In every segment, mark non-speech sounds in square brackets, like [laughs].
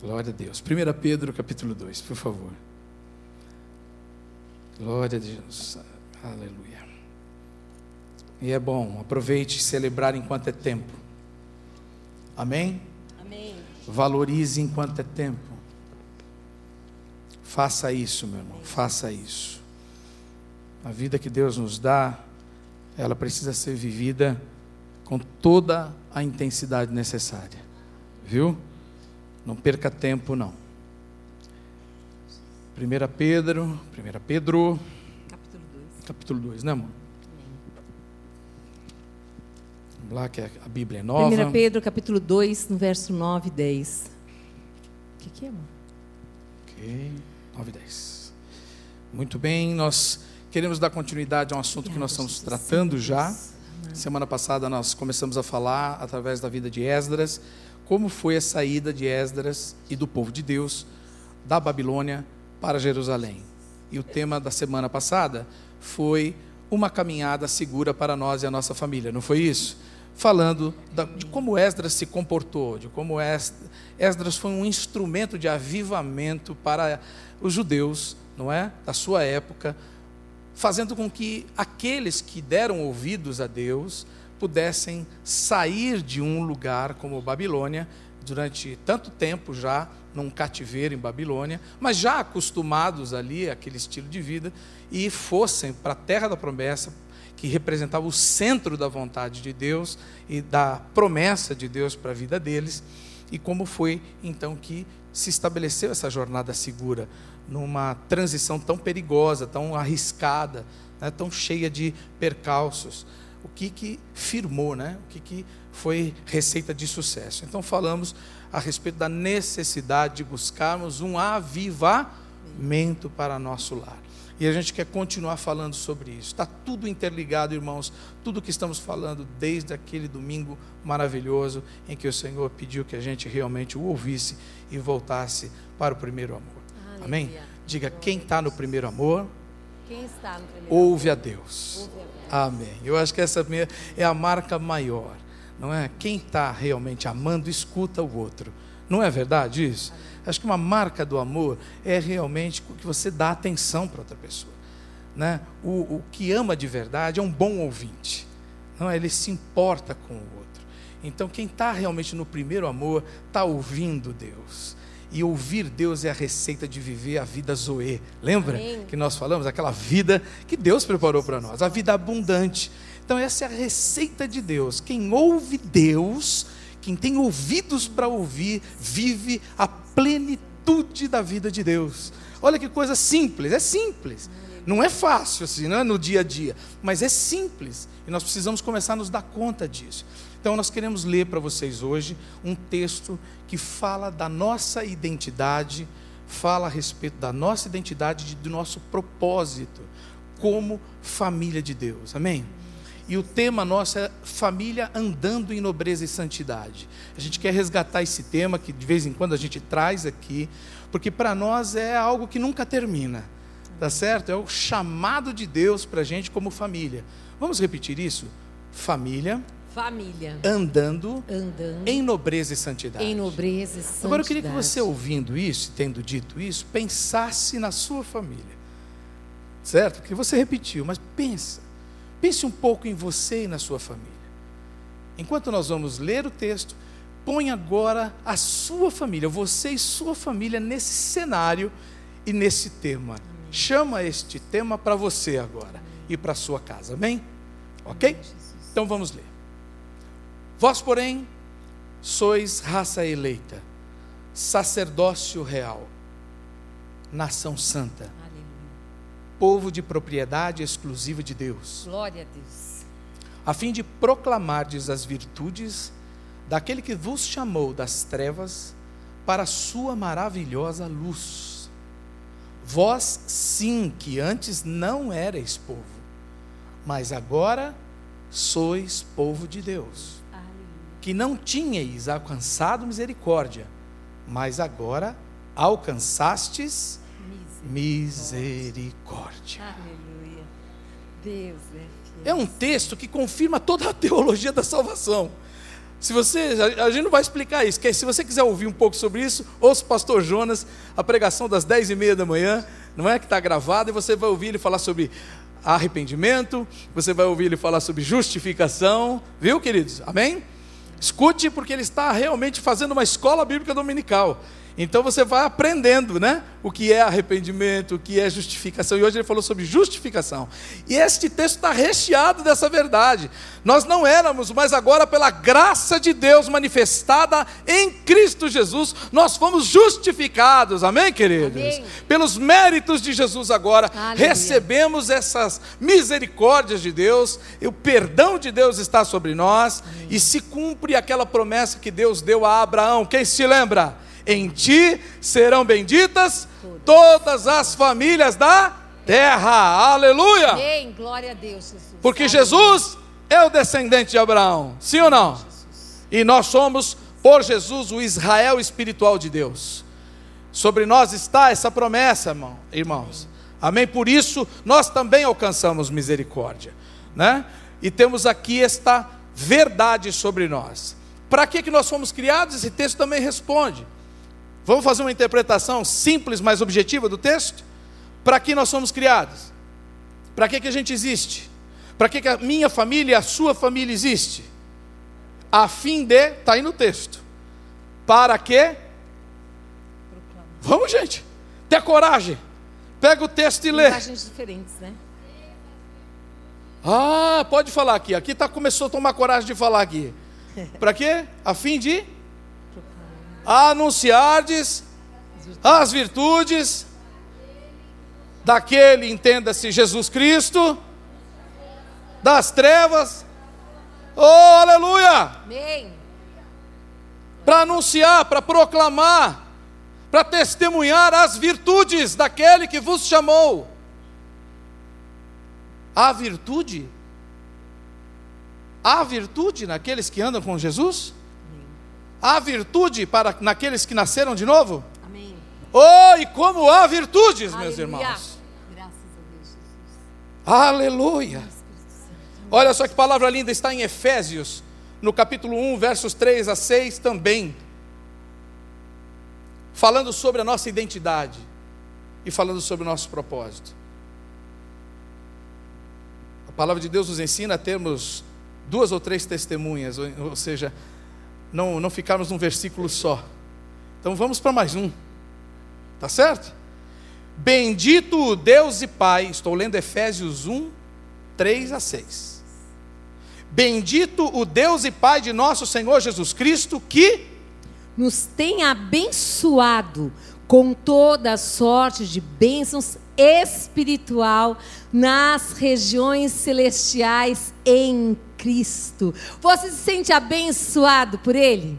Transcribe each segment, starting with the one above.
Glória a Deus. 1 Pedro capítulo 2, por favor. Glória a Deus. Aleluia. E é bom, aproveite e celebrar enquanto é tempo. Amém? Amém. Valorize enquanto é tempo. Faça isso, meu irmão, faça isso. A vida que Deus nos dá, ela precisa ser vivida com toda a intensidade necessária. Viu? Não perca tempo, não. 1 Pedro, 1 Pedro, Capítulo 2. capítulo 2, né, amor? Vamos lá, que a Bíblia é nova. 1 Pedro, capítulo 2, no verso 9 e 10. O que, que é, amor? Ok, 9 e 10. Muito bem, nós queremos dar continuidade a um assunto que nós estamos tratando já. Semana passada nós começamos a falar, através da vida de Esdras, como foi a saída de Esdras e do povo de Deus da Babilônia para Jerusalém. E o tema da semana passada foi uma caminhada segura para nós e a nossa família, não foi isso? Falando da- de como Esdras se comportou, de como Es- Esdras foi um instrumento de avivamento para os judeus, não é? Da sua época, fazendo com que aqueles que deram ouvidos a Deus pudessem sair de um lugar como Babilônia, durante tanto tempo já, num cativeiro em Babilônia, mas já acostumados ali àquele estilo de vida, e fossem para a terra da promessa, que representava o centro da vontade de Deus e da promessa de Deus para a vida deles, e como foi então que se estabeleceu essa jornada segura numa transição tão perigosa, tão arriscada, né, tão cheia de percalços. O que que firmou, né? O que que foi receita de sucesso? Então falamos a respeito da necessidade de buscarmos um avivamento para nosso lar. E a gente quer continuar falando sobre isso. Está tudo interligado, irmãos. Tudo que estamos falando desde aquele domingo maravilhoso em que o Senhor pediu que a gente realmente o ouvisse e voltasse para o primeiro amor. Amém? Aleluia. Diga, quem está no primeiro amor, Quem está no primeiro? ouve a Deus. Ouve a Deus. Amém. Eu acho que essa é a marca maior, não é? Quem está realmente amando, escuta o outro. Não é verdade isso? Acho que uma marca do amor é realmente que você dá atenção para outra pessoa. Né? O, o que ama de verdade é um bom ouvinte. Não é? Ele se importa com o outro. Então, quem está realmente no primeiro amor, está ouvindo Deus. E ouvir Deus é a receita de viver a vida Zoe. Lembra Amém. que nós falamos? Aquela vida que Deus preparou para nós, a vida abundante. Então, essa é a receita de Deus. Quem ouve Deus, quem tem ouvidos para ouvir, vive a plenitude da vida de Deus. Olha que coisa simples, é simples. Não é fácil assim, não é no dia a dia, mas é simples. E nós precisamos começar a nos dar conta disso. Então nós queremos ler para vocês hoje um texto que fala da nossa identidade, fala a respeito da nossa identidade, e do nosso propósito como família de Deus. Amém? E o tema nosso é família andando em nobreza e santidade. A gente quer resgatar esse tema que de vez em quando a gente traz aqui, porque para nós é algo que nunca termina. Tá certo? É o chamado de Deus para a gente como família. Vamos repetir isso? Família Família. andando Andando em nobreza e santidade. em nobreza e santidade. Agora eu queria que você, ouvindo isso, tendo dito isso, pensasse na sua família. Certo? Porque você repetiu, mas pensa. Pense um pouco em você e na sua família. Enquanto nós vamos ler o texto, põe agora a sua família, você e sua família nesse cenário e nesse tema. Chama este tema para você agora e para a sua casa. Amém? Ok? Então vamos ler. Vós, porém, sois raça eleita, sacerdócio real, nação santa, Aleluia. povo de propriedade exclusiva de Deus, Glória a Deus. a fim de proclamardes as virtudes daquele que vos chamou das trevas para a sua maravilhosa luz. Vós, sim, que antes não erais povo, mas agora sois povo de Deus. Que não tinhais alcançado misericórdia, mas agora alcançastes misericórdia. Aleluia. Deus é fiel. É um texto que confirma toda a teologia da salvação. Se você, a gente não vai explicar isso, que se você quiser ouvir um pouco sobre isso, ouça o pastor Jonas, a pregação das dez e meia da manhã, não é que está gravada, e você vai ouvir ele falar sobre arrependimento, você vai ouvir ele falar sobre justificação, viu, queridos? Amém? Escute, porque ele está realmente fazendo uma escola bíblica dominical. Então você vai aprendendo, né? O que é arrependimento, o que é justificação. E hoje ele falou sobre justificação. E este texto está recheado dessa verdade. Nós não éramos, mas agora, pela graça de Deus manifestada em Cristo Jesus, nós fomos justificados. Amém, queridos? Amém. Pelos méritos de Jesus, agora Aleluia. recebemos essas misericórdias de Deus, e o perdão de Deus está sobre nós, Amém. e se cumpre aquela promessa que Deus deu a Abraão. Quem se lembra? Em ti serão benditas todas as famílias da terra. Aleluia! Amém. Glória a Deus, Jesus. Porque Jesus é o descendente de Abraão. Sim ou não? E nós somos, por Jesus, o Israel espiritual de Deus. Sobre nós está essa promessa, irmão, irmãos. Amém? Por isso, nós também alcançamos misericórdia. Né? E temos aqui esta verdade sobre nós. Para que, que nós fomos criados? Esse texto também responde. Vamos fazer uma interpretação simples, mas objetiva do texto? Para que nós somos criados? Para que, que a gente existe? Para que, que a minha família e a sua família existe? A fim de, está aí no texto. Para que? Vamos, gente. Ter coragem. Pega o texto e lê. Imagens diferentes, né? Ah, pode falar aqui. Aqui tá, começou a tomar coragem de falar aqui. Para quê? A fim de anunciardes as virtudes daquele, entenda-se, Jesus Cristo, das trevas. Oh, aleluia! Para anunciar, para proclamar, para testemunhar as virtudes daquele que vos chamou. Há virtude? Há virtude naqueles que andam com Jesus? Há virtude para naqueles que nasceram de novo? Amém. Oh, e como há virtudes, Aleluia. meus irmãos. Graças a Deus, Jesus. Aleluia. Olha só que palavra linda está em Efésios, no capítulo 1, versos 3 a 6 também. Falando sobre a nossa identidade e falando sobre o nosso propósito. A palavra de Deus nos ensina a termos duas ou três testemunhas, ou, ou seja, não, não ficarmos num versículo só. Então vamos para mais um. Tá certo? Bendito o Deus e Pai, estou lendo Efésios 1, 3 a 6. Bendito o Deus e Pai de nosso Senhor Jesus Cristo, que nos tem abençoado com toda sorte de bênçãos espiritual nas regiões celestiais em Cristo. Você se sente abençoado por Ele?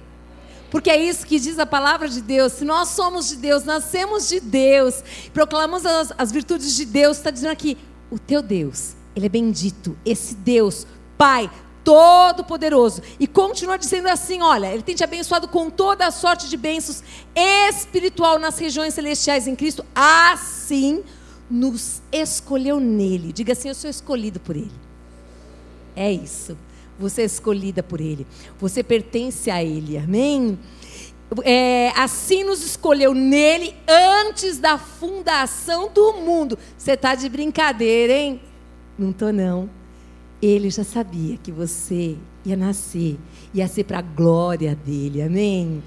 Porque é isso que diz a palavra de Deus. Se nós somos de Deus, nascemos de Deus, proclamamos as, as virtudes de Deus, está dizendo aqui: o teu Deus, Ele é bendito. Esse Deus, Pai, Todo-Poderoso. E continua dizendo assim: olha, Ele tem te abençoado com toda a sorte de bênçãos espiritual nas regiões celestiais em Cristo. Assim nos escolheu nele. Diga assim: eu sou escolhido por Ele. É isso. Você é escolhida por Ele. Você pertence a Ele. Amém? É, assim nos escolheu nele antes da fundação do mundo. Você está de brincadeira, hein? Não estou, não. Ele já sabia que você ia nascer, ia ser para a glória dele, amém?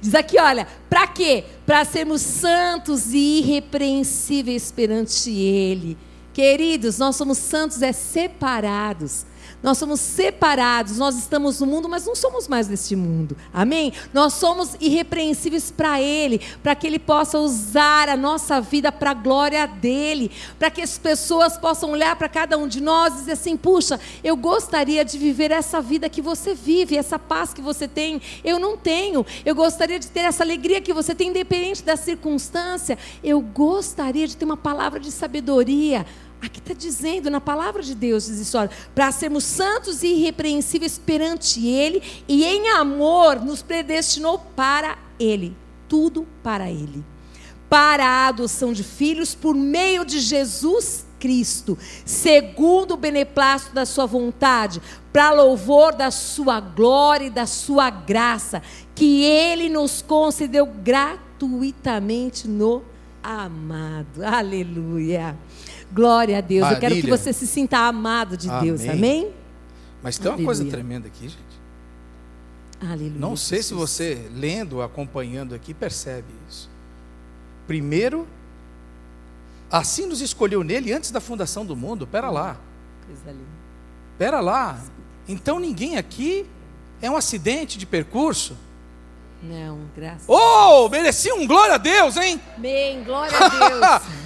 Diz aqui, olha, para quê? Para sermos santos e irrepreensíveis perante Ele. Queridos, nós somos santos, é separados. Nós somos separados, nós estamos no mundo, mas não somos mais deste mundo. Amém? Nós somos irrepreensíveis para Ele, para que Ele possa usar a nossa vida para a glória dEle, para que as pessoas possam olhar para cada um de nós e dizer assim: puxa, eu gostaria de viver essa vida que você vive, essa paz que você tem. Eu não tenho. Eu gostaria de ter essa alegria que você tem, independente da circunstância. Eu gostaria de ter uma palavra de sabedoria Aqui está dizendo, na palavra de Deus, diz isso, para sermos santos e irrepreensíveis perante Ele, e em amor nos predestinou para Ele, tudo para Ele, para a adoção de filhos por meio de Jesus Cristo, segundo o beneplácito da sua vontade, para louvor da sua glória e da sua graça, que ele nos concedeu gratuitamente no amado. Aleluia. Glória a Deus. Eu quero que você se sinta amado de Deus. Amém. Amém? Mas tem uma coisa Aleluia. tremenda aqui, gente. Aleluia. Não sei se Jesus. você, lendo, acompanhando aqui, percebe isso. Primeiro, assim nos escolheu nele antes da fundação do mundo. Pera lá, Coisa linda. pera lá. Então ninguém aqui é um acidente de percurso? Não, graças. Oh, merecia um glória a Deus, hein? Amém. Glória a Deus. [laughs]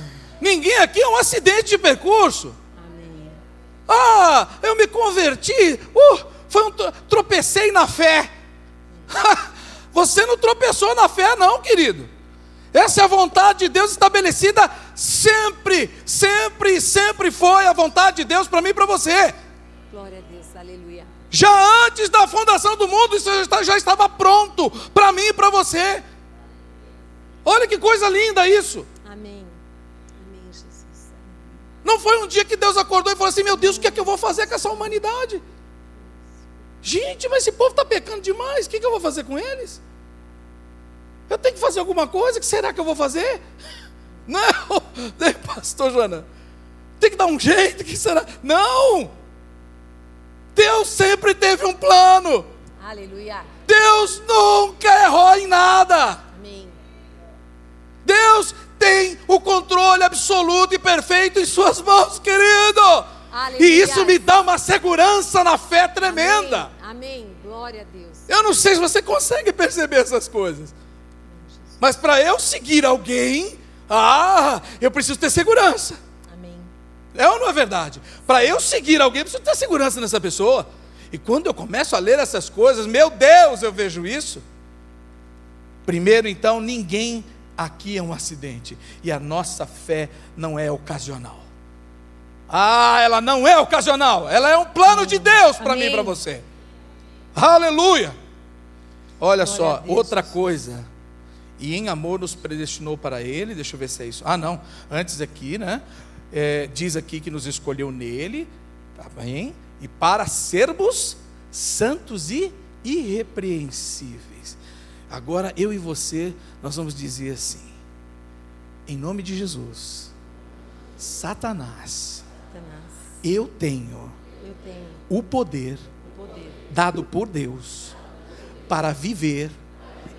Ninguém aqui é um acidente de percurso. Amém. Ah, eu me converti. Uh, foi um tro- tropecei na fé. [laughs] Você não tropeçou na fé, não, querido. Essa é a vontade de Deus estabelecida sempre, sempre, sempre foi a vontade de Deus para mim e para você. Glória a Deus. Aleluia. Já antes da fundação do mundo, isso já estava pronto para mim e para você. Olha que coisa linda isso. Amém. Não foi um dia que Deus acordou e falou assim: Meu Deus, o que é que eu vou fazer com essa humanidade? Gente, mas esse povo está pecando demais, o que, que eu vou fazer com eles? Eu tenho que fazer alguma coisa, o que será que eu vou fazer? [laughs] Não, [laughs] pastor Joana, tem que dar um jeito, o que será? Não! Deus sempre teve um plano, Aleluia. Deus nunca errou em nada. Amém. Deus tem o controle absoluto e perfeito em Suas mãos, querido. Aleluia. E isso me dá uma segurança na fé tremenda. Amém. Amém. Glória a Deus. Eu não sei se você consegue perceber essas coisas. Mas para eu seguir alguém, ah, eu preciso ter segurança. Amém. É ou não é verdade? Para eu seguir alguém, eu preciso ter segurança nessa pessoa. E quando eu começo a ler essas coisas, meu Deus, eu vejo isso. Primeiro, então, ninguém aqui é um acidente. E a nossa fé não é ocasional. Ah, ela não é ocasional. Ela é um plano de Deus para mim e para você. Aleluia. Olha Glória só, outra coisa. E em amor nos predestinou para Ele. Deixa eu ver se é isso. Ah, não. Antes aqui, né? é, diz aqui que nos escolheu nele. Tá bem? E para sermos santos e irrepreensíveis. Agora eu e você, nós vamos dizer assim. Em nome de Jesus. Satanás, Satanás, eu tenho eu tenho o poder o poder. dado por Deus para viver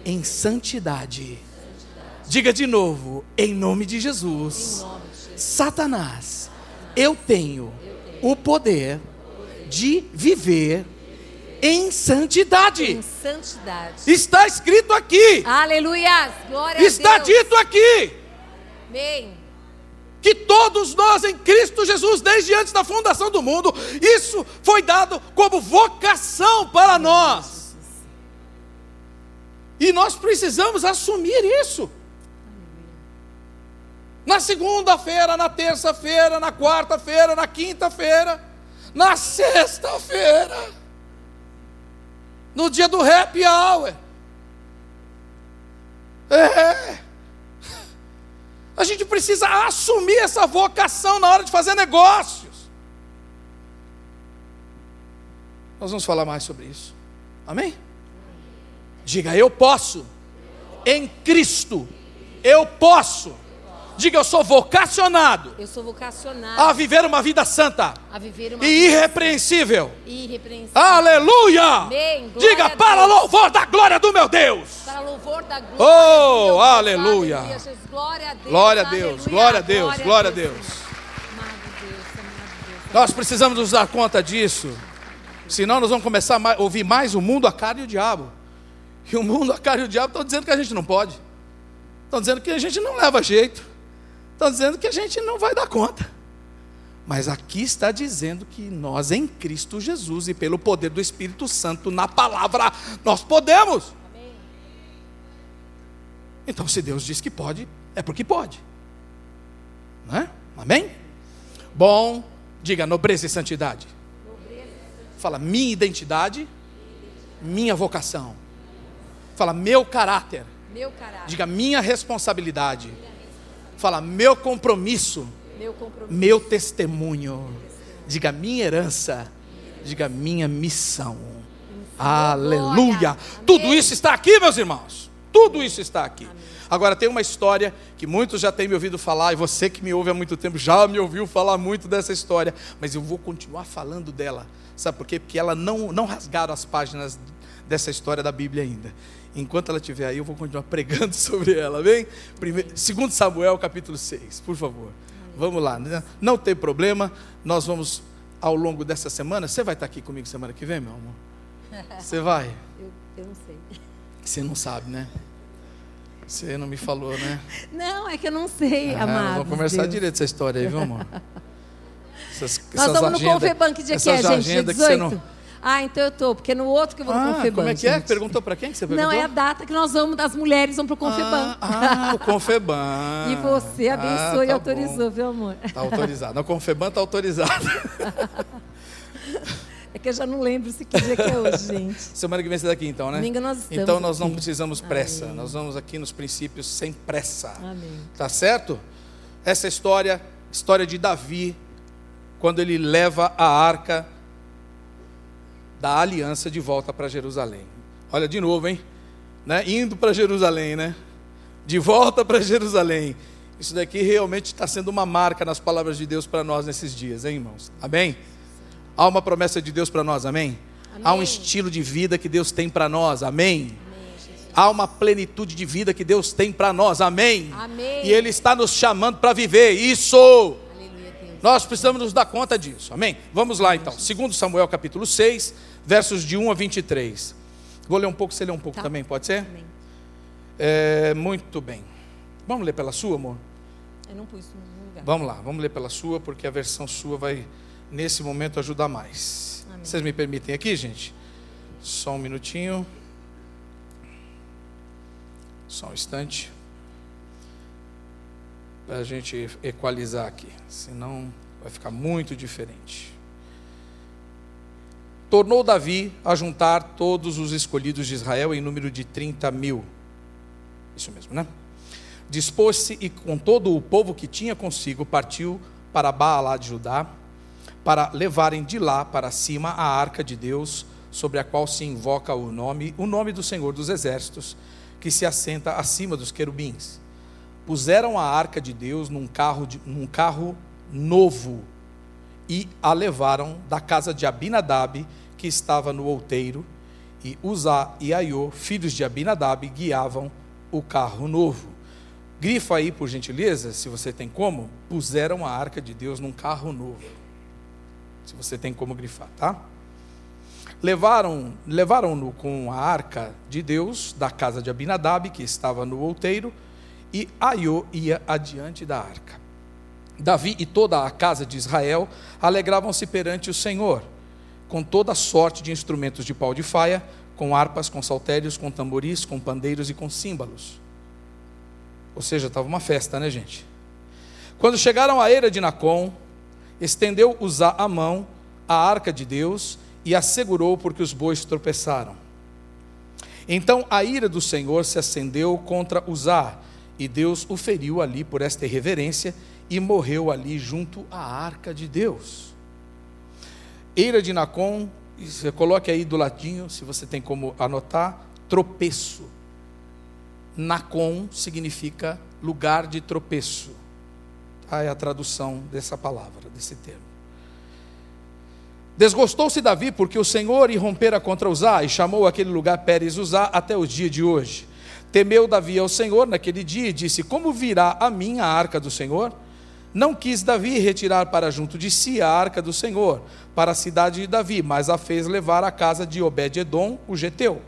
em santidade. Diga de novo, em nome de Jesus. Satanás, eu tenho o poder de viver em santidade. Em santidade. Está escrito aqui, Aleluia. Glória está a Deus. dito aqui, Amém. que todos nós em Cristo Jesus, desde antes da fundação do mundo, isso foi dado como vocação para nós. E nós precisamos assumir isso. Na segunda-feira, na terça-feira, na quarta-feira, na quinta-feira, na sexta-feira, no dia do happy hour. É. A gente precisa assumir essa vocação na hora de fazer negócios. Nós vamos falar mais sobre isso. Amém? Diga, eu posso. Em Cristo, eu posso. Diga, eu sou vocacionado Eu sou vocacionado a viver uma vida santa a viver uma e irrepreensível. irrepreensível. Aleluia! Amém. Diga, para louvor da glória do meu Deus. Para louvor da glória. Oh, de Deus. aleluia. Glória a Deus. Glória a Deus, glória a Deus, glória a Deus. Nós precisamos nos dar conta disso. Senão nós vamos começar a ouvir mais o mundo, a cara e o diabo. E o mundo, a cara e o diabo estão dizendo que a gente não pode. Estão dizendo que a gente não leva jeito. Estão dizendo que a gente não vai dar conta. Mas aqui está dizendo que nós em Cristo Jesus e pelo poder do Espírito Santo na palavra nós podemos. Então, se Deus diz que pode, é porque pode. Não é? Amém? Bom, diga nobreza e santidade. Fala minha identidade, minha vocação. Fala meu caráter. Meu caráter. Diga minha responsabilidade. Fala meu compromisso Meu compromisso. Meu testemunho. Diga minha herança. Diga minha missão. Aleluia. Tudo isso está aqui, meus irmãos. Tudo isso está aqui. Agora tem uma história que muitos já têm me ouvido falar, e você que me ouve há muito tempo já me ouviu falar muito dessa história, mas eu vou continuar falando dela. Sabe por quê? Porque ela não, não rasgaram as páginas dessa história da Bíblia ainda. Enquanto ela estiver aí, eu vou continuar pregando [laughs] sobre ela, vem? Primeiro, segundo Samuel, capítulo 6, por favor. Vamos lá, né? não tem problema, nós vamos ao longo dessa semana, você vai estar aqui comigo semana que vem, meu amor? Você vai? [laughs] Eu, eu não sei. Você não sabe, né? Você não me falou, né? Não, é que eu não sei, ah, amado. Vamos conversar Deus. direito essa história aí, viu, amor? [laughs] Essas, Nós estamos no Confeban, que dia que é, gente? Dia 18? Ah, então eu tô, porque no outro que eu vou no ah, Confeban. Como é que é? Perguntou para quem que você perguntou? Não, é a data que nós vamos, as mulheres vão para o Confeban. Ah, ah, o Confeban. [laughs] e você abençoou ah, tá e autorizou, bom. viu, amor? Está autorizado. O Confeban está autorizado. [laughs] É que eu já não lembro se que dia que é hoje, [laughs] gente. Semana que vem você daqui então, né? Domingo nós estamos Então nós aqui. não precisamos pressa. Amém. Nós vamos aqui nos princípios sem pressa. Amém. Tá certo? Essa história, história de Davi, quando ele leva a arca da aliança de volta para Jerusalém. Olha de novo, hein? Né? Indo para Jerusalém, né? De volta para Jerusalém. Isso daqui realmente está sendo uma marca nas palavras de Deus para nós nesses dias, hein, irmãos? Amém? Há uma promessa de Deus para nós, amém? amém? Há um estilo de vida que Deus tem para nós, amém? amém Há uma plenitude de vida que Deus tem para nós, amém? amém? E Ele está nos chamando para viver isso. Nós precisamos nos dar conta disso, amém? Vamos lá então, segundo Samuel capítulo 6, versos de 1 a 23. Vou ler um pouco, você lê um pouco tá. também, pode ser? É, muito bem. Vamos ler pela sua, amor? Eu não pus no lugar. Vamos lá, vamos ler pela sua, porque a versão sua vai nesse momento ajudar mais. Amém. Vocês me permitem aqui, gente? Só um minutinho. Só um instante. Para a gente equalizar aqui. Senão vai ficar muito diferente. Tornou Davi a juntar todos os escolhidos de Israel em número de 30 mil. Isso mesmo, né? Dispôs-se e com todo o povo que tinha consigo partiu para Baalá de Judá para levarem de lá para cima a arca de Deus, sobre a qual se invoca o nome, o nome do Senhor dos Exércitos, que se assenta acima dos querubins. Puseram a arca de Deus num carro, de, num carro novo e a levaram da casa de Abinadab, que estava no outeiro, e Uzá e Aiô, filhos de Abinadab, guiavam o carro novo. Grifa aí, por gentileza, se você tem como, puseram a arca de Deus num carro novo se você tem como grifar, tá? Levaram, levaram-no com a arca de Deus da casa de Abinadab, que estava no outeiro, e Aiô ia adiante da arca. Davi e toda a casa de Israel alegravam-se perante o Senhor, com toda sorte de instrumentos de pau de faia, com harpas, com saltérios, com tamboris, com pandeiros e com símbolos. Ou seja, estava uma festa, né, gente? Quando chegaram à eira de Nacon, estendeu Uzá a mão à arca de Deus e a segurou porque os bois tropeçaram. Então a ira do Senhor se acendeu contra Uzá, e Deus o feriu ali por esta irreverência e morreu ali junto à arca de Deus. Eira de Nacon, coloque aí do ladinho, se você tem como anotar, tropeço. Nacon significa lugar de tropeço. Ah, é a tradução dessa palavra, desse termo. Desgostou-se Davi porque o Senhor irrompera contra Uzá e chamou aquele lugar Pérez Uzá até o dia de hoje. Temeu Davi ao Senhor naquele dia e disse: Como virá a mim a arca do Senhor? Não quis Davi retirar para junto de si a arca do Senhor, para a cidade de Davi, mas a fez levar à casa de Obed-Edom, o geteu.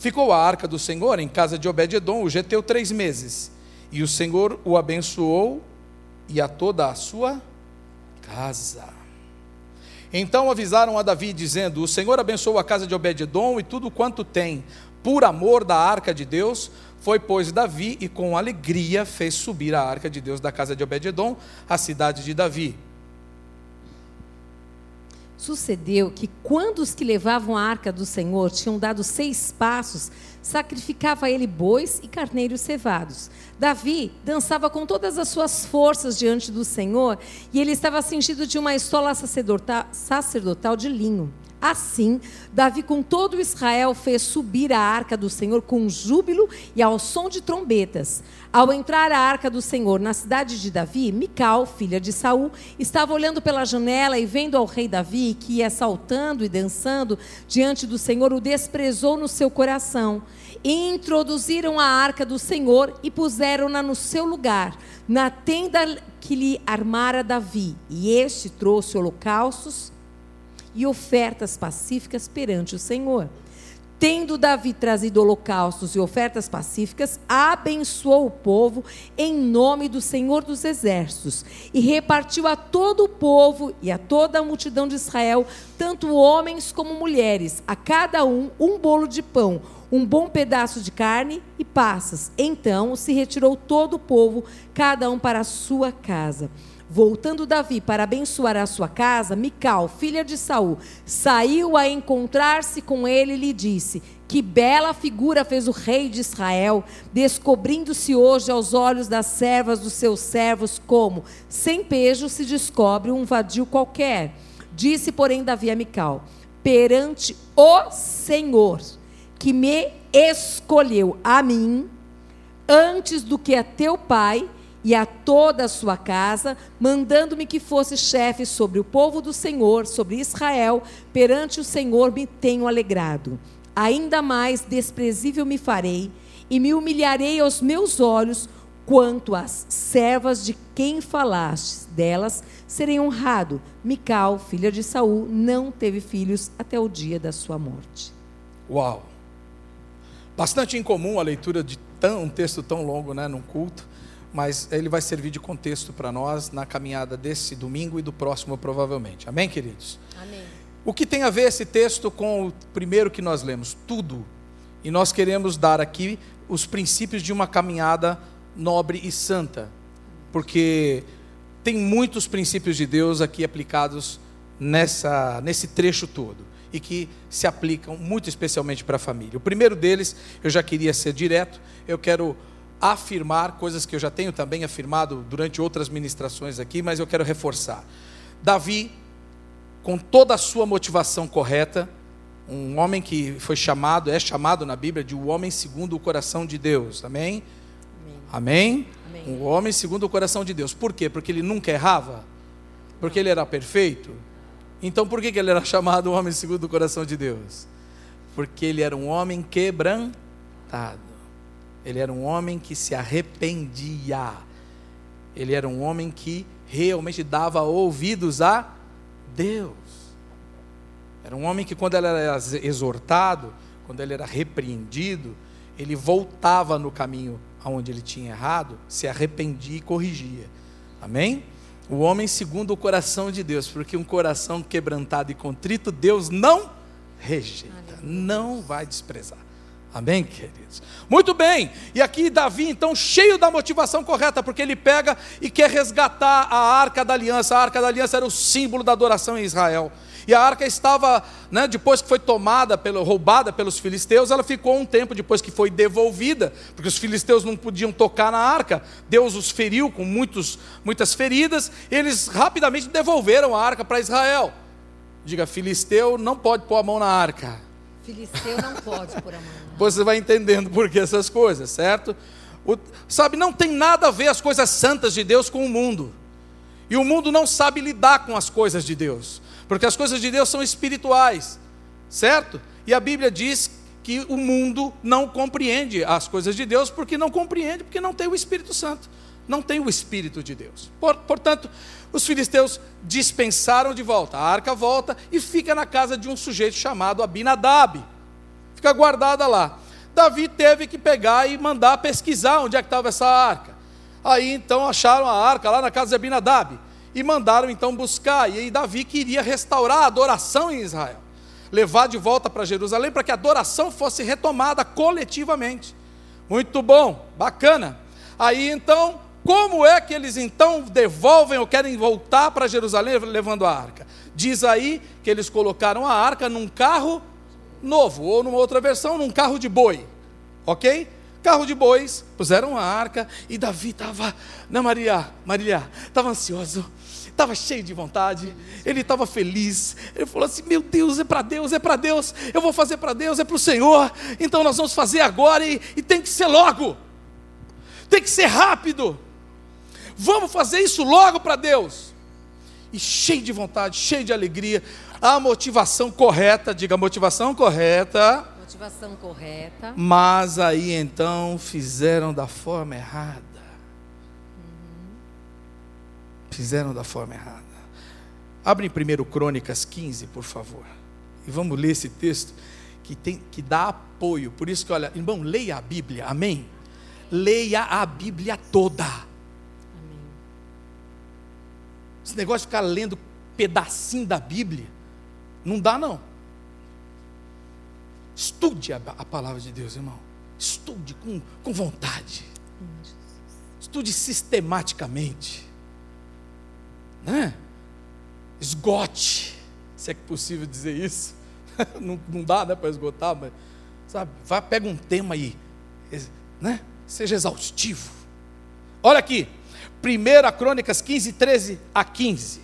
Ficou a arca do Senhor em casa de Obed-Edom, o geteu, três meses. E o Senhor o abençoou e a toda a sua casa. Então avisaram a Davi, dizendo: O Senhor abençoou a casa de Obed-Edom e tudo quanto tem, por amor da arca de Deus. Foi, pois, Davi e com alegria fez subir a arca de Deus da casa de Obed-Edom, a cidade de Davi. Sucedeu que, quando os que levavam a arca do Senhor tinham dado seis passos, sacrificava ele bois e carneiros cevados. Davi dançava com todas as suas forças diante do Senhor e ele estava cingido de uma estola sacerdotal de linho. Assim, Davi com todo Israel fez subir a arca do Senhor com júbilo e ao som de trombetas. Ao entrar a arca do Senhor na cidade de Davi, Mical, filha de Saul, estava olhando pela janela e vendo ao rei Davi que ia saltando e dançando diante do Senhor, o desprezou no seu coração. E introduziram a arca do Senhor e puseram-na no seu lugar, na tenda que lhe armara Davi. E este trouxe holocaustos e ofertas pacíficas perante o Senhor. Tendo Davi trazido holocaustos e ofertas pacíficas, abençoou o povo em nome do Senhor dos Exércitos e repartiu a todo o povo e a toda a multidão de Israel, tanto homens como mulheres, a cada um um bolo de pão, um bom pedaço de carne e passas. Então se retirou todo o povo, cada um para a sua casa. Voltando Davi para abençoar a sua casa, Mical, filha de Saul, saiu a encontrar-se com ele e lhe disse: Que bela figura fez o rei de Israel, descobrindo-se hoje aos olhos das servas dos seus servos, como sem pejo se descobre um vadio qualquer. Disse, porém, Davi a Mical: Perante o Senhor, que me escolheu a mim, antes do que a teu pai, e a toda a sua casa, mandando-me que fosse chefe sobre o povo do Senhor, sobre Israel, perante o Senhor me tenho alegrado. Ainda mais desprezível me farei, e me humilharei aos meus olhos, quanto às servas de quem falastes, delas serei honrado. Mical, filha de Saul, não teve filhos até o dia da sua morte. Uau! Bastante incomum a leitura de tão, um texto tão longo né, num culto mas ele vai servir de contexto para nós na caminhada desse domingo e do próximo, provavelmente. Amém, queridos? Amém. O que tem a ver esse texto com o primeiro que nós lemos? Tudo. E nós queremos dar aqui os princípios de uma caminhada nobre e santa, porque tem muitos princípios de Deus aqui aplicados nessa, nesse trecho todo e que se aplicam muito especialmente para a família. O primeiro deles, eu já queria ser direto, eu quero afirmar coisas que eu já tenho também afirmado durante outras ministrações aqui, mas eu quero reforçar. Davi, com toda a sua motivação correta, um homem que foi chamado, é chamado na Bíblia de o um homem segundo o coração de Deus. Amém? Amém? Amém? Um homem segundo o coração de Deus. Por quê? Porque ele nunca errava? Porque ele era perfeito? Então por que ele era [laughs] chamado homem segundo o coração de Deus? Porque ele era um homem quebrantado. Ele era um homem que se arrependia. Ele era um homem que realmente dava ouvidos a Deus. Era um homem que, quando ele era exortado, quando ele era repreendido, ele voltava no caminho aonde ele tinha errado, se arrependia e corrigia. Amém? O homem segundo o coração de Deus, porque um coração quebrantado e contrito, Deus não rejeita, não vai desprezar. Amém, queridos? Muito bem, e aqui Davi, então, cheio da motivação correta, porque ele pega e quer resgatar a arca da aliança. A arca da aliança era o símbolo da adoração em Israel. E a arca estava, né, depois que foi tomada, pelo, roubada pelos filisteus, ela ficou um tempo depois que foi devolvida, porque os filisteus não podiam tocar na arca. Deus os feriu com muitos, muitas feridas, eles rapidamente devolveram a arca para Israel. Diga, filisteu não pode pôr a mão na arca. Filisteu não pode. Você vai entendendo por que essas coisas, certo? O, sabe, não tem nada a ver as coisas santas de Deus com o mundo. E o mundo não sabe lidar com as coisas de Deus, porque as coisas de Deus são espirituais, certo? E a Bíblia diz que o mundo não compreende as coisas de Deus, porque não compreende, porque não tem o Espírito Santo, não tem o Espírito de Deus. Por, portanto, os filisteus dispensaram de volta, a arca volta e fica na casa de um sujeito chamado Abinadab fica guardada lá. Davi teve que pegar e mandar pesquisar onde é que estava essa arca. Aí então acharam a arca lá na casa de Abinadab e mandaram então buscar. E aí Davi queria restaurar a adoração em Israel, levar de volta para Jerusalém para que a adoração fosse retomada coletivamente. Muito bom, bacana. Aí então, como é que eles então devolvem ou querem voltar para Jerusalém levando a arca? Diz aí que eles colocaram a arca num carro novo, ou numa outra versão, num carro de boi. Ok? Carro de bois, puseram a arca e Davi estava, na Maria, Maria, estava ansioso, estava cheio de vontade, ele estava feliz. Ele falou assim: Meu Deus, é para Deus, é para Deus, eu vou fazer para Deus, é para o Senhor, então nós vamos fazer agora e, e tem que ser logo, tem que ser rápido. Vamos fazer isso logo para Deus e cheio de vontade, cheio de alegria, a motivação correta, diga motivação correta. Motivação correta. Mas aí então fizeram da forma errada. Fizeram da forma errada. Abre em 1 Crônicas 15, por favor. E vamos ler esse texto que, tem, que dá apoio. Por isso que, olha, irmão, leia a Bíblia, amém? Leia a Bíblia toda. Esse negócio de ficar lendo pedacinho da Bíblia, não dá não. Estude a, a palavra de Deus, irmão. Estude com, com vontade. Estude sistematicamente. Né? Esgote, se é possível dizer isso. [laughs] não, não dá né, para esgotar, mas sabe, vai, pega um tema aí, né? seja exaustivo. Olha aqui, 1 Crônicas 15, 13 a 15.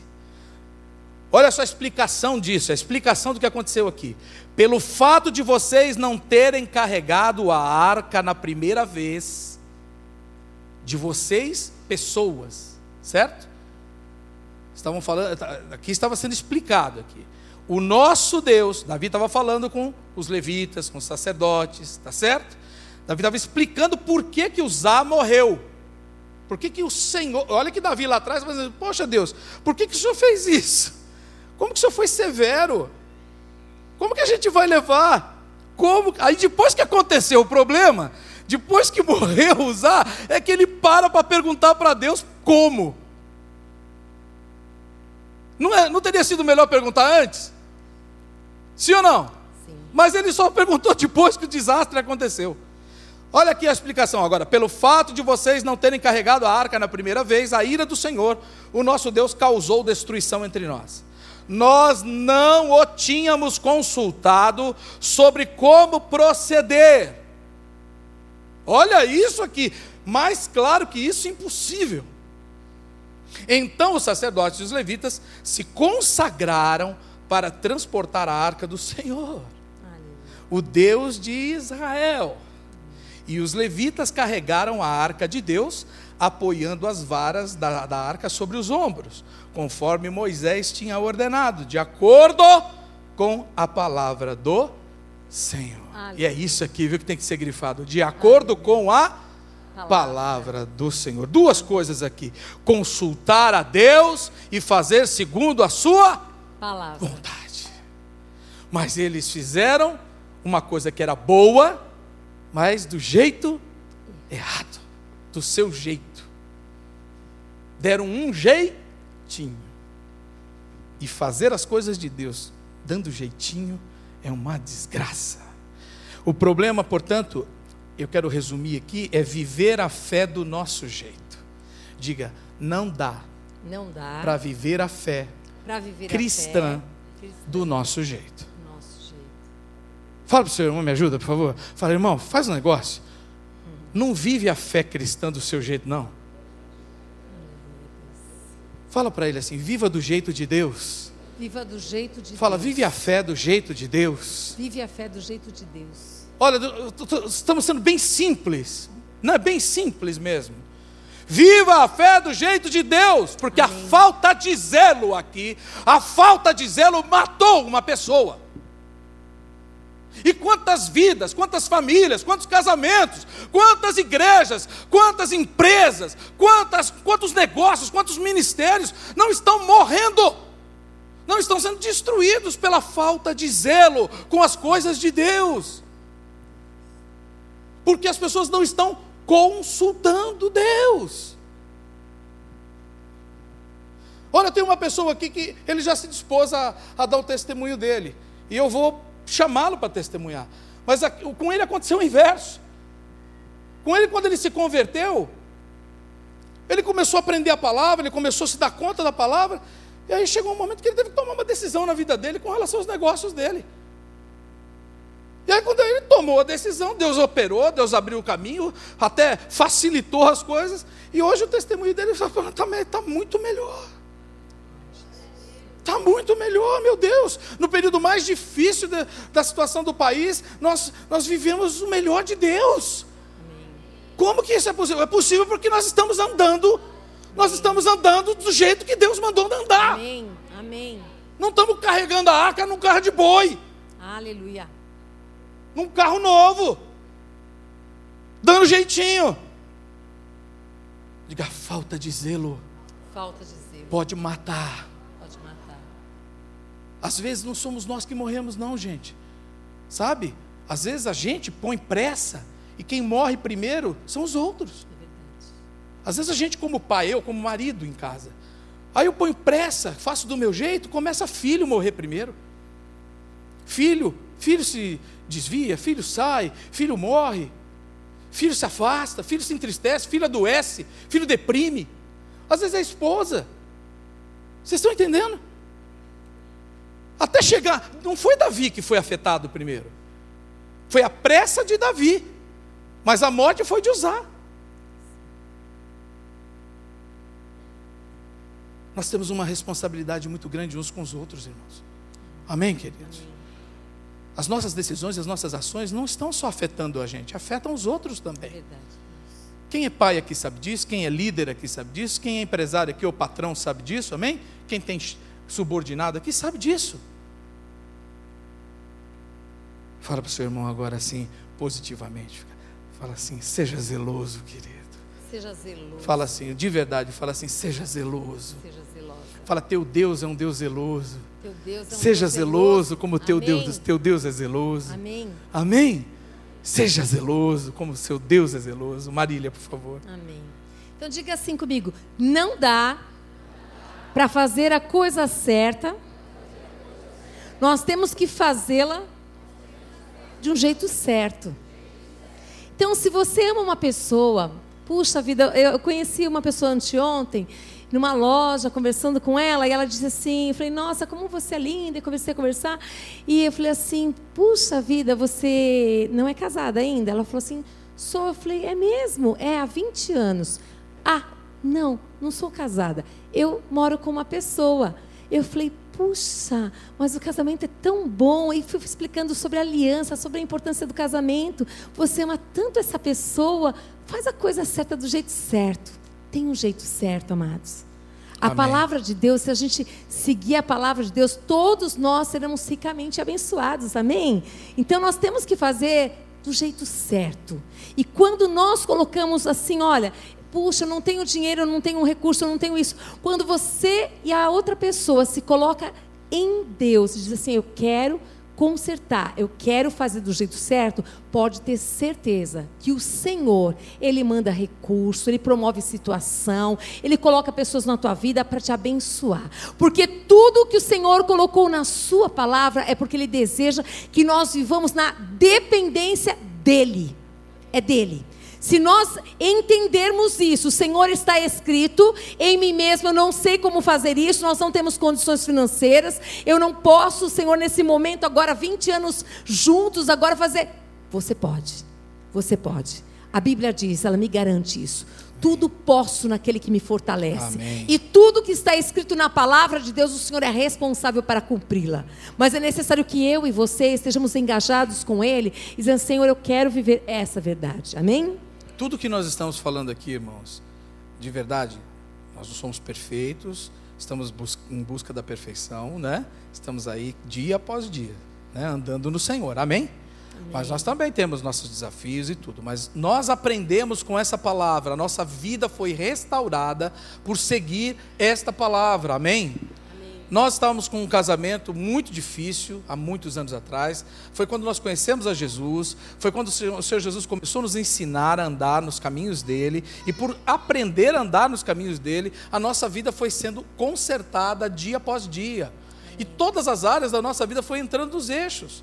Olha só a explicação disso, a explicação do que aconteceu aqui. Pelo fato de vocês não terem carregado a arca na primeira vez, de vocês, pessoas, certo? Estavam falando, tá, aqui estava sendo explicado aqui. O nosso Deus, Davi estava falando com os levitas, com os sacerdotes, tá certo? Davi estava explicando por que que Uzá morreu. Por que, que o Senhor, olha que Davi lá atrás, mas, poxa Deus, por que, que o Senhor fez isso? Como que o Senhor foi severo? Como que a gente vai levar? Como? Aí depois que aconteceu o problema, depois que [laughs] morreu usar, é que ele para para perguntar para Deus como. Não, é, não teria sido melhor perguntar antes? Sim ou não? Sim. Mas ele só perguntou depois que o desastre aconteceu. Olha aqui a explicação agora. Pelo fato de vocês não terem carregado a arca na primeira vez, a ira do Senhor, o nosso Deus, causou destruição entre nós. Nós não o tínhamos consultado sobre como proceder. Olha isso aqui. Mais claro que isso, impossível. Então os sacerdotes e os levitas se consagraram para transportar a arca do Senhor, o Deus de Israel. E os levitas carregaram a arca de Deus, apoiando as varas da, da arca sobre os ombros, conforme Moisés tinha ordenado, de acordo com a palavra do Senhor. Aleluia. E é isso aqui, viu, que tem que ser grifado, de acordo Aleluia. com a palavra. do Senhor. Duas coisas aqui: consultar a Deus e fazer segundo a sua palavra. vontade. Mas eles fizeram uma coisa que era boa, mas do jeito errado, do seu jeito. Deram um jeitinho. E fazer as coisas de Deus dando jeitinho é uma desgraça. O problema, portanto, eu quero resumir aqui, é viver a fé do nosso jeito. Diga, não dá. Não dá. Para viver a fé viver cristã, a fé, cristã do nosso jeito. Fala para o seu irmão, me ajuda, por favor. Fala, irmão, faz um negócio. Não vive a fé cristã do seu jeito, não. Fala para ele assim: viva do jeito de Deus. Viva do jeito de Fala, Deus. vive a fé do jeito de Deus. Vive a fé do jeito de Deus. Olha, estamos sendo bem simples. Não é bem simples mesmo. Viva a fé do jeito de Deus, porque Amém. a falta de zelo aqui, a falta de zelo matou uma pessoa. E quantas vidas, quantas famílias, quantos casamentos, quantas igrejas, quantas empresas, quantas, quantos negócios, quantos ministérios não estão morrendo, não estão sendo destruídos pela falta de zelo com as coisas de Deus. Porque as pessoas não estão consultando Deus. Olha, tem uma pessoa aqui que ele já se dispôs a, a dar o testemunho dele. E eu vou chamá-lo para testemunhar. Mas com ele aconteceu o inverso. Com ele, quando ele se converteu, ele começou a aprender a palavra, ele começou a se dar conta da palavra, E aí chegou um momento que ele teve que tomar uma decisão na vida dele com relação aos negócios dele. E aí, quando ele tomou a decisão, Deus operou, Deus abriu o caminho, até facilitou as coisas. E hoje o testemunho dele está tá muito melhor. Está muito melhor, meu Deus. No período mais difícil da, da situação do país, nós, nós vivemos o melhor de Deus. Como que isso é possível? É possível porque nós estamos andando, nós estamos andando do jeito que Deus mandou andar. Amém. Amém. Não estamos carregando a arca num carro de boi. Aleluia. Num carro novo. Dando jeitinho. Diga falta de zelo. Falta de zelo. Pode matar. Pode matar. Às vezes não somos nós que morremos, não, gente. Sabe? Às vezes a gente põe pressa e quem morre primeiro são os outros. É. Às vezes a gente, como pai, eu como marido em casa, aí eu ponho pressa, faço do meu jeito, começa filho morrer primeiro. Filho, filho se desvia, filho sai, filho morre, filho se afasta, filho se entristece, filho adoece, filho deprime. Às vezes é a esposa. Vocês estão entendendo? Até chegar, não foi Davi que foi afetado primeiro. Foi a pressa de Davi. Mas a morte foi de usar. Nós temos uma responsabilidade muito grande uns com os outros, irmãos. Amém, queridos? As nossas decisões, as nossas ações não estão só afetando a gente, afetam os outros também. Verdade. Quem é pai aqui sabe disso, quem é líder aqui sabe disso, quem é empresário aqui ou patrão sabe disso, amém? Quem tem subordinado aqui sabe disso. Fala para o seu irmão agora assim, positivamente. Fala assim, seja zeloso, querido. Seja zeloso. Fala assim, de verdade, fala assim, seja zeloso. Seja zelosa. Fala, teu Deus é um Deus zeloso. Teu Deus é um Seja Deus zeloso como teu Amém. Deus, teu Deus é zeloso. Amém. Amém? Seja zeloso como seu Deus é zeloso. Marília, por favor. Amém. Então diga assim comigo: não dá para fazer a coisa certa. Nós temos que fazê-la de um jeito certo. Então, se você ama uma pessoa, puxa vida, eu conheci uma pessoa anteontem numa loja, conversando com ela, e ela disse assim, eu falei, nossa, como você é linda, e comecei a conversar, e eu falei assim, puxa vida, você não é casada ainda? Ela falou assim, sou, eu falei, é mesmo? É, há 20 anos. Ah, não, não sou casada, eu moro com uma pessoa. Eu falei, puxa, mas o casamento é tão bom. E fui explicando sobre a aliança, sobre a importância do casamento. Você ama tanto essa pessoa, faz a coisa certa do jeito certo. Tem um jeito certo, amados. A Amém. palavra de Deus, se a gente seguir a palavra de Deus, todos nós seremos ricamente abençoados. Amém? Então nós temos que fazer do jeito certo. E quando nós colocamos assim, olha, puxa, eu não tenho dinheiro, eu não tenho um recurso, eu não tenho isso. Quando você e a outra pessoa se coloca em Deus, diz assim, eu quero consertar, eu quero fazer do jeito certo, pode ter certeza que o Senhor, Ele manda recurso, Ele promove situação, Ele coloca pessoas na tua vida para te abençoar. Porque tudo que o Senhor colocou na Sua palavra é porque Ele deseja que nós vivamos na dependência dEle. É dEle. Se nós entendermos isso, o Senhor está escrito, em mim mesmo eu não sei como fazer isso, nós não temos condições financeiras, eu não posso, Senhor, nesse momento, agora 20 anos juntos, agora fazer. Você pode, você pode. A Bíblia diz, ela me garante isso. Tudo posso naquele que me fortalece. Amém. E tudo que está escrito na palavra de Deus, o Senhor é responsável para cumpri-la. Mas é necessário que eu e você estejamos engajados com Ele, dizendo: Senhor, eu quero viver essa verdade. Amém? Tudo que nós estamos falando aqui, irmãos, de verdade, nós não somos perfeitos, estamos bus em busca da perfeição, né? Estamos aí dia após dia, né? andando no Senhor, amém? Mas nós também temos nossos desafios e tudo, mas nós aprendemos com essa palavra, a nossa vida foi restaurada por seguir esta palavra, amém? Nós estávamos com um casamento muito difícil há muitos anos atrás. Foi quando nós conhecemos a Jesus. Foi quando o Senhor, o Senhor Jesus começou a nos ensinar a andar nos caminhos dele. E por aprender a andar nos caminhos dele, a nossa vida foi sendo consertada dia após dia. E todas as áreas da nossa vida foi entrando nos eixos.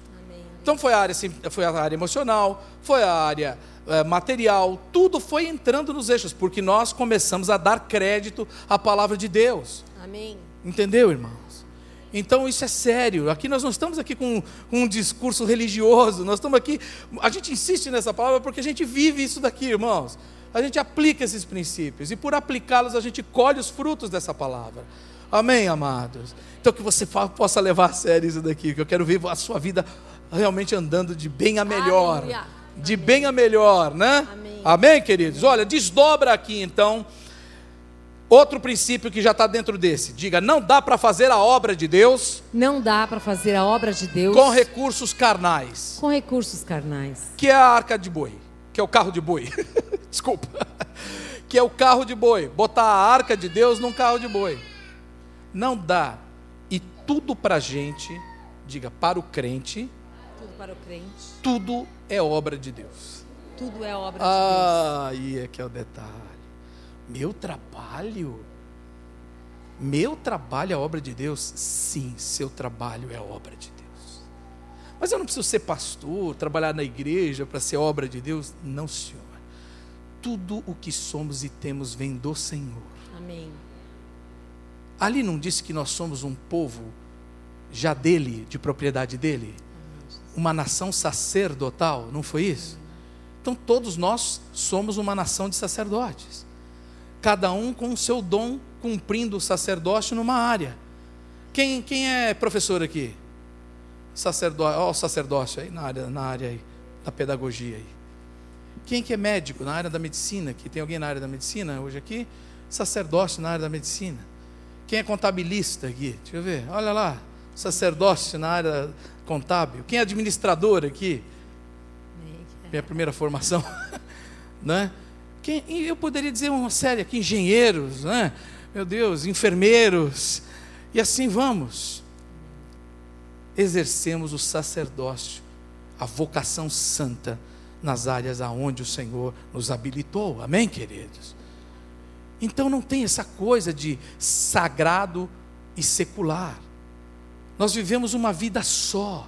Então foi a área, foi a área emocional, foi a área eh, material, tudo foi entrando nos eixos, porque nós começamos a dar crédito à palavra de Deus. Amém. Entendeu, irmãos? Então isso é sério. Aqui nós não estamos aqui com, com, um discurso religioso. Nós estamos aqui. A gente insiste nessa palavra porque a gente vive isso daqui, irmãos. A gente aplica esses princípios e por aplicá-los a gente colhe os frutos dessa palavra. Amém, amados. Então que você possa levar a sério isso daqui. Que eu quero ver a sua vida realmente andando de bem a melhor. Aleluia. De Amém. bem a melhor, né? Amém. Amém, queridos. Olha, desdobra aqui então Outro princípio que já está dentro desse. Diga, não dá para fazer a obra de Deus. Não dá para fazer a obra de Deus. Com recursos carnais. Com recursos carnais. Que é a arca de boi. Que é o carro de boi. [laughs] Desculpa. Que é o carro de boi. Botar a arca de Deus num carro de boi. Não dá. E tudo para a gente, diga, para o crente. Tudo para o crente. Tudo é obra de Deus. Tudo é obra de Deus. Ah, é que é o detalhe. Meu trabalho? Meu trabalho é obra de Deus? Sim, seu trabalho é obra de Deus. Mas eu não preciso ser pastor, trabalhar na igreja para ser obra de Deus? Não, Senhor. Tudo o que somos e temos vem do Senhor. Amém. Ali não disse que nós somos um povo já dele, de propriedade dele? Uma nação sacerdotal, não foi isso? Então todos nós somos uma nação de sacerdotes cada um com o seu dom, cumprindo o sacerdócio numa área. Quem, quem é professor aqui? Sacerdócio, ó, o sacerdócio aí na área, na área aí, da pedagogia aí. Quem que é médico na área da medicina? Que tem alguém na área da medicina hoje aqui? Sacerdócio na área da medicina. Quem é contabilista aqui? Deixa eu ver. Olha lá, sacerdócio na área contábil. Quem é administrador aqui? Minha primeira formação, [laughs] né? Quem, eu poderia dizer uma série aqui, engenheiros, né? meu Deus, enfermeiros, e assim vamos. Exercemos o sacerdócio, a vocação santa nas áreas aonde o Senhor nos habilitou, amém, queridos? Então não tem essa coisa de sagrado e secular. Nós vivemos uma vida só.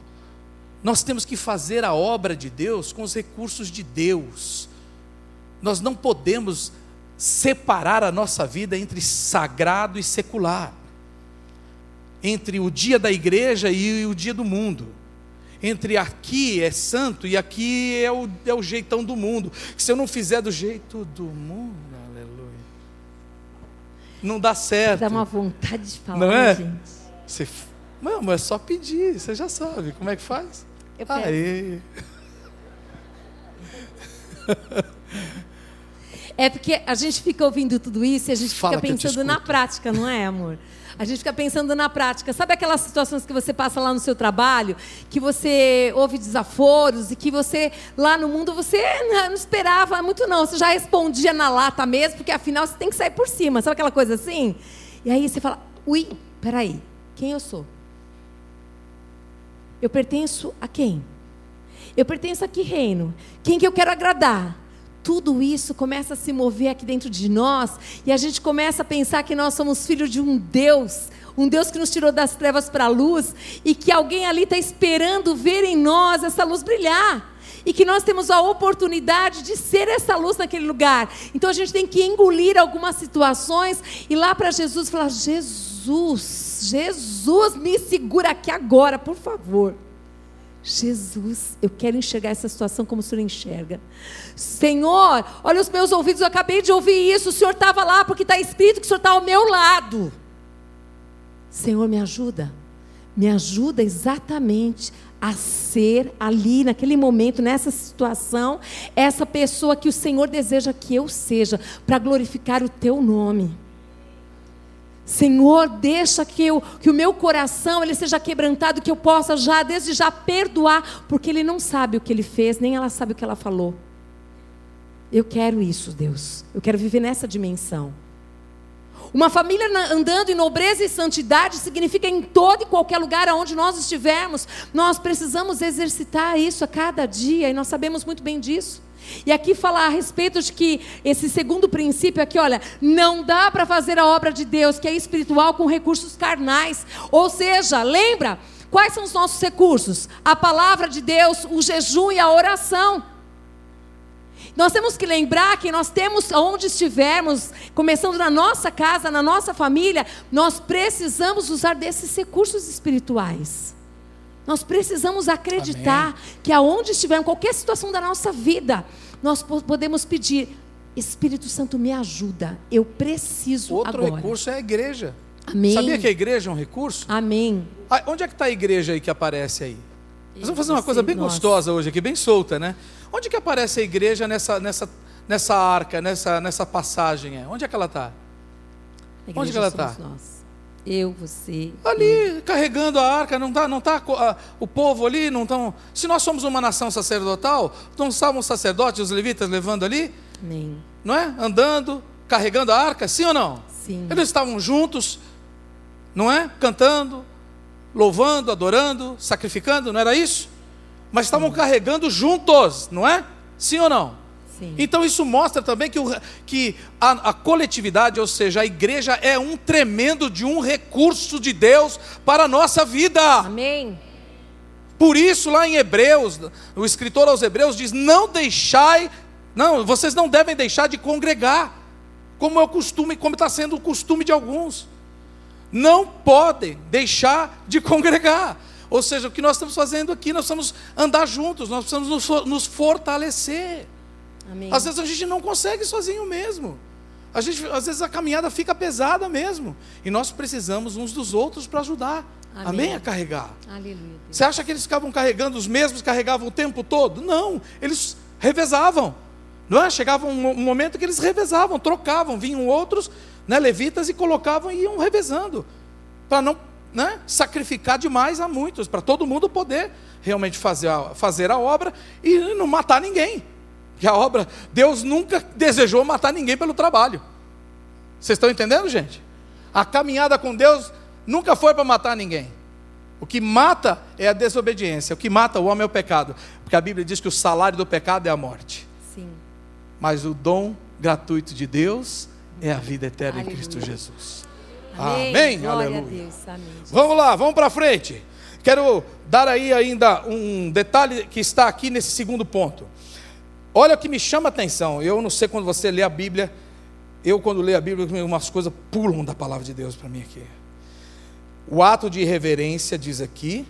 Nós temos que fazer a obra de Deus com os recursos de Deus nós não podemos separar a nossa vida entre sagrado e secular, entre o dia da igreja e o dia do mundo, entre aqui é santo e aqui é o, é o jeitão do mundo. Se eu não fizer do jeito do mundo, aleluia, não dá certo. Dá uma vontade de falar, não é? gente. Você, não, é só pedir, você já sabe como é que faz. Eu Aí. [laughs] É porque a gente fica ouvindo tudo isso e a gente Fala fica pensando na prática, não é, amor? A gente fica pensando na prática. Sabe aquelas situações que você passa lá no seu trabalho, que você ouve desaforos e que você, lá no mundo, você [laughs] não esperava muito, não. Você já respondia na lata mesmo, porque afinal você tem que sair por cima. Sabe aquela coisa assim? E aí você fala: ui, peraí, quem eu sou? Eu pertenço a quem? Eu pertenço a que reino? Quem que eu quero agradar? Tudo isso começa a se mover aqui dentro de nós e a gente começa a pensar que nós somos filhos de um Deus, um Deus que nos tirou das trevas para a luz e que alguém ali está esperando ver em nós essa luz brilhar. E que nós temos a oportunidade de ser essa luz naquele lugar. Então a gente tem que engolir algumas situações e lá para Jesus falar: Jesus, Jesus, me segura aqui agora, por favor. Jesus, eu quero enxergar essa situação como o Senhor enxerga. Senhor, olha os meus ouvidos, eu acabei de ouvir isso. O Senhor estava lá porque está escrito que o Senhor está ao meu lado. Senhor, me ajuda. Me ajuda exatamente a ser ali, naquele momento, nessa situação, essa pessoa que o Senhor deseja que eu seja, para glorificar o teu nome. Senhor, deixa que, eu, que o meu coração ele seja quebrantado, que eu possa já, desde já, perdoar, porque ele não sabe o que ele fez, nem ela sabe o que ela falou. Eu quero isso, Deus. Eu quero viver nessa dimensão. Uma família andando em nobreza e santidade significa em todo e qualquer lugar aonde nós estivermos, nós precisamos exercitar isso a cada dia e nós sabemos muito bem disso. E aqui falar a respeito de que esse segundo princípio aqui, olha, não dá para fazer a obra de Deus, que é espiritual, com recursos carnais. Ou seja, lembra, quais são os nossos recursos? A palavra de Deus, o jejum e a oração. Nós temos que lembrar que nós temos, onde estivermos, começando na nossa casa, na nossa família, nós precisamos usar desses recursos espirituais. Nós precisamos acreditar Amém. que aonde estivermos, qualquer situação da nossa vida, nós podemos pedir: Espírito Santo, me ajuda. Eu preciso Outro agora. recurso é a igreja. Amém. Sabia que a igreja é um recurso? Amém. Ah, onde é que está a igreja aí que aparece aí? Nós vamos fazer uma coisa bem gostosa hoje aqui, bem solta, né? Onde que aparece a igreja nessa, nessa, nessa arca, nessa, nessa passagem? É? Onde é que ela está? Onde que ela está? Eu, você. Ali, eu. carregando a arca, não está não tá, o povo ali, não estão. Se nós somos uma nação sacerdotal, não estavam os sacerdotes, os levitas levando ali? Amém. Não é? Andando, carregando a arca, sim ou não? Sim. Eles estavam juntos, não é? Cantando, louvando, adorando, sacrificando, não era isso? Mas estavam Sim. carregando juntos, não é? Sim ou não? Sim. Então isso mostra também que, o, que a, a, coletividade, ou seja, a igreja é um tremendo de um recurso de Deus para a nossa vida. Amém. Por isso, lá em Hebreus, o escritor aos Hebreus diz: Não deixai, não, vocês não devem deixar de congregar, como é o costume, como está sendo o costume de alguns não podem deixar de congregar. Ou seja, o que nós estamos fazendo aqui, nós precisamos andar juntos, nós precisamos nos, fortalecer. Amém. Às vezes a gente não consegue sozinho mesmo. A gente, às vezes a caminhada fica pesada mesmo. E nós precisamos uns dos outros para ajudar. Amém. Amém. A carregar. Aleluia. Você acha que eles ficavam carregando, os mesmos carregavam o tempo todo? Não, eles revezavam. Não é? Chegava um, momento que eles revezavam, trocavam, vinham outros né, levitas e colocavam e iam revezando, para não né, sacrificar demais a muitos, para todo mundo poder realmente fazer a, fazer a obra e não matar ninguém. Que a obra, Deus nunca desejou matar ninguém pelo trabalho. Vocês estão entendendo, gente? A caminhada com Deus nunca foi para matar ninguém. O que mata é a desobediência, o que mata o homem é o pecado, porque a Bíblia diz que o salário do pecado é a morte. Sim. Mas o dom gratuito de Deus é a vida eterna Aleluia. em Cristo Jesus. Amém. Amém. Aleluia. Amém, vamos lá, vamos para frente. Quero dar aí ainda um detalhe que está aqui nesse segundo ponto. Olha o que me chama a atenção. Eu não sei quando você lê a Bíblia, eu quando leio a Bíblia, umas coisas pulam da palavra de Deus para mim aqui. O ato de reverência, diz aqui,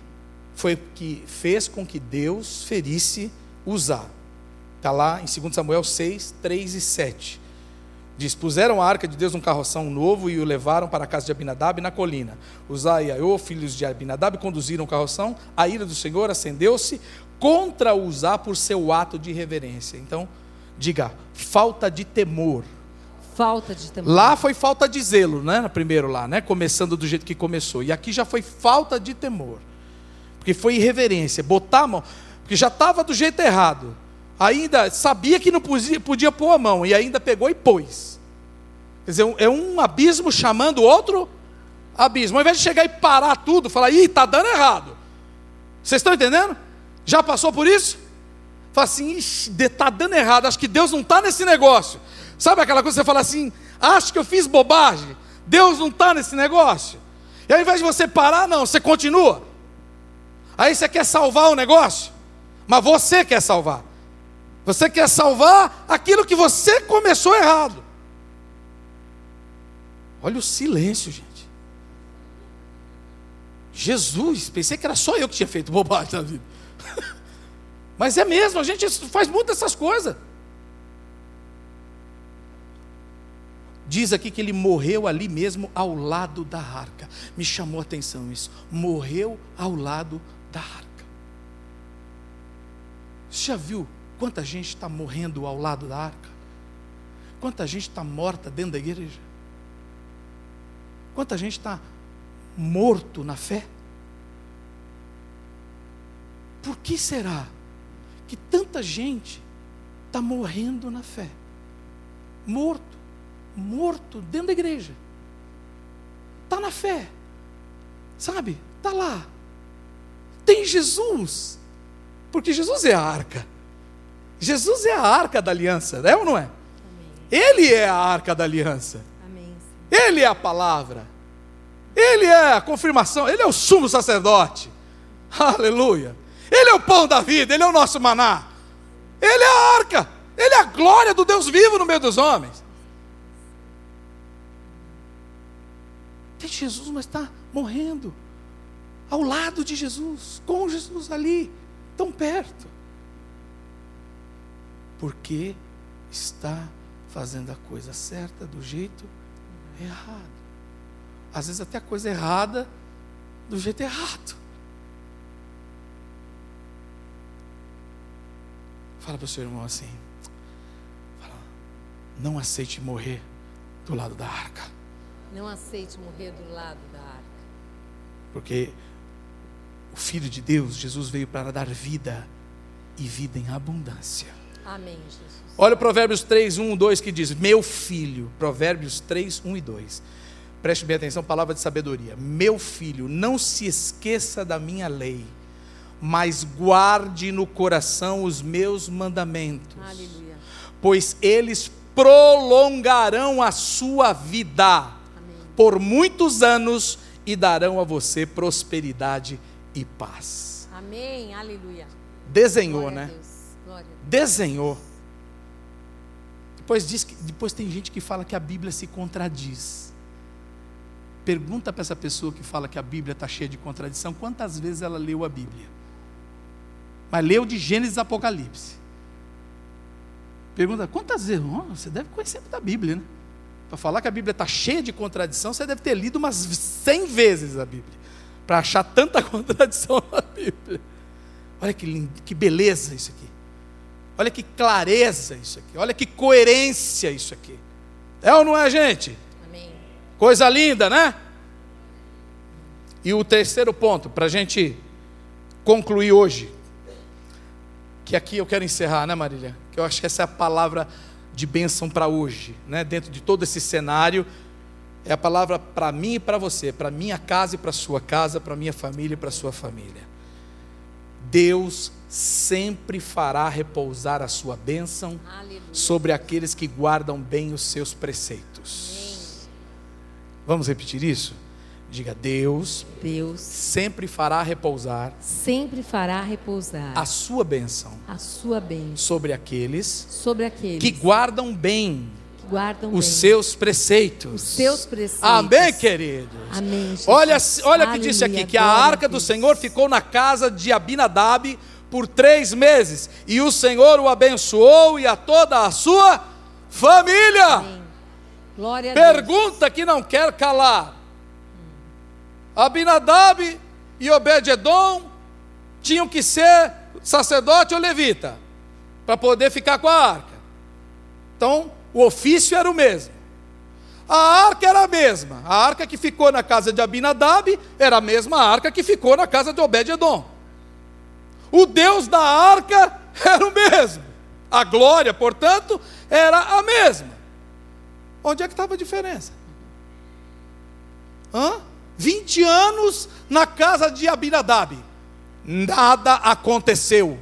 foi que fez com que Deus ferisse Uzá. Está lá em 2 Samuel 6, 3 e 7. Diz: Puseram a arca de Deus num carroção novo e o levaram para a casa de Abinadab na colina. Uzá e Aiô, filhos de Abinadab, conduziram o carroção. A ira do Senhor acendeu-se contra Uzá por seu ato de reverência. Então, diga: falta de temor. Falta de temor. Lá foi falta de zelo, né? Primeiro lá, né? Começando do jeito que começou. E aqui já foi falta de temor. Porque foi irreverência. Botar a mão. Porque já estava do jeito errado ainda sabia que não podia, podia pôr a mão, e ainda pegou e pôs. Quer dizer, é um abismo chamando outro abismo. Ao invés de chegar e parar tudo, falar, ih, está dando errado. Vocês estão entendendo? Já passou por isso? Fala assim, está dando errado, acho que Deus não está nesse negócio. Sabe aquela coisa que você fala assim, acho que eu fiz bobagem, Deus não está nesse negócio. E ao invés de você parar, não, você continua. Aí você quer salvar o negócio, mas você quer salvar. Você quer salvar aquilo que você começou errado. Olha o silêncio, gente. Jesus, pensei que era só eu que tinha feito bobagem na vida. Mas é mesmo, a gente faz muitas dessas coisas. Diz aqui que ele morreu ali mesmo ao lado da arca. Me chamou a atenção isso. Morreu ao lado da arca. Você já viu Quanta gente está morrendo ao lado da arca? Quanta gente está morta dentro da igreja? Quanta gente está morto na fé? Por que será que tanta gente está morrendo na fé? Morto, morto dentro da igreja. Está na fé, sabe? Está lá. Tem Jesus, porque Jesus é a arca. Jesus é a arca da aliança, é ou não é? Amém. Ele é a arca da aliança. Amém. Ele é a palavra. Ele é a confirmação, ele é o sumo sacerdote. Aleluia. Ele é o pão da vida, ele é o nosso maná. Ele é a arca. Ele é a glória do Deus vivo no meio dos homens. Tem Jesus, mas está morrendo. Ao lado de Jesus, com Jesus ali, tão perto. Porque está fazendo a coisa certa do jeito errado. Às vezes até a coisa errada do jeito errado. Fala para o seu irmão assim: fala, não aceite morrer do lado da arca. Não aceite morrer do lado da arca. Porque o Filho de Deus, Jesus, veio para dar vida e vida em abundância. Amém, Jesus. Olha o Provérbios 3, 1, 2 que diz: Meu filho, Provérbios 3, 1 e 2. Preste bem atenção, palavra de sabedoria. Meu filho, não se esqueça da minha lei mas guarde no coração os meus mandamentos, Aleluia. pois eles prolongarão a sua vida Amém. por muitos anos e darão a você prosperidade e paz. Amém. Aleluia. Desenhou, Glória né? Desenhou. Depois diz que depois tem gente que fala que a Bíblia se contradiz. Pergunta para essa pessoa que fala que a Bíblia está cheia de contradição, quantas vezes ela leu a Bíblia? Mas leu de Gênesis e Apocalipse. Pergunta, quantas vezes? Oh, você deve conhecer muito a Bíblia, né? Para falar que a Bíblia está cheia de contradição, você deve ter lido umas 100 vezes a Bíblia. Para achar tanta [laughs] contradição na Bíblia. Olha que, lindo, que beleza isso aqui. Olha que clareza isso aqui. Olha que coerência isso aqui. É ou não é, gente? Amém. Coisa linda, né? E o terceiro ponto, para a gente concluir hoje, que aqui eu quero encerrar, né, Marília? Que eu acho que essa é a palavra de bênção para hoje, né? Dentro de todo esse cenário, é a palavra para mim e para você, para minha casa e para sua casa, para minha família e para sua família. Deus sempre fará repousar a sua bênção Aleluia. sobre aqueles que guardam bem os seus preceitos. Vamos repetir isso? Diga: Deus Deus sempre fará repousar sempre fará repousar a sua bênção a sua bênção sobre aqueles sobre aqueles que guardam bem que guardam os bem seus preceitos. os seus preceitos. Amém, queridos? Amém. Jesus. Olha, olha o que disse aqui: que a arca do Deus. Senhor ficou na casa de Abinadab por três meses, e o Senhor o abençoou e a toda a sua família. Amém. Glória a Deus. Pergunta que não quer calar. Abinadab e Obed-edom tinham que ser sacerdote ou levita para poder ficar com a arca. Então, o ofício era o mesmo. A arca era a mesma. A arca que ficou na casa de Abinadab era a mesma arca que ficou na casa de Obed-edom. O Deus da arca [laughs] era o mesmo. A glória, portanto, era a mesma. Onde é que estava a diferença? Hã? 20 anos na casa de Abinadab. Nada aconteceu.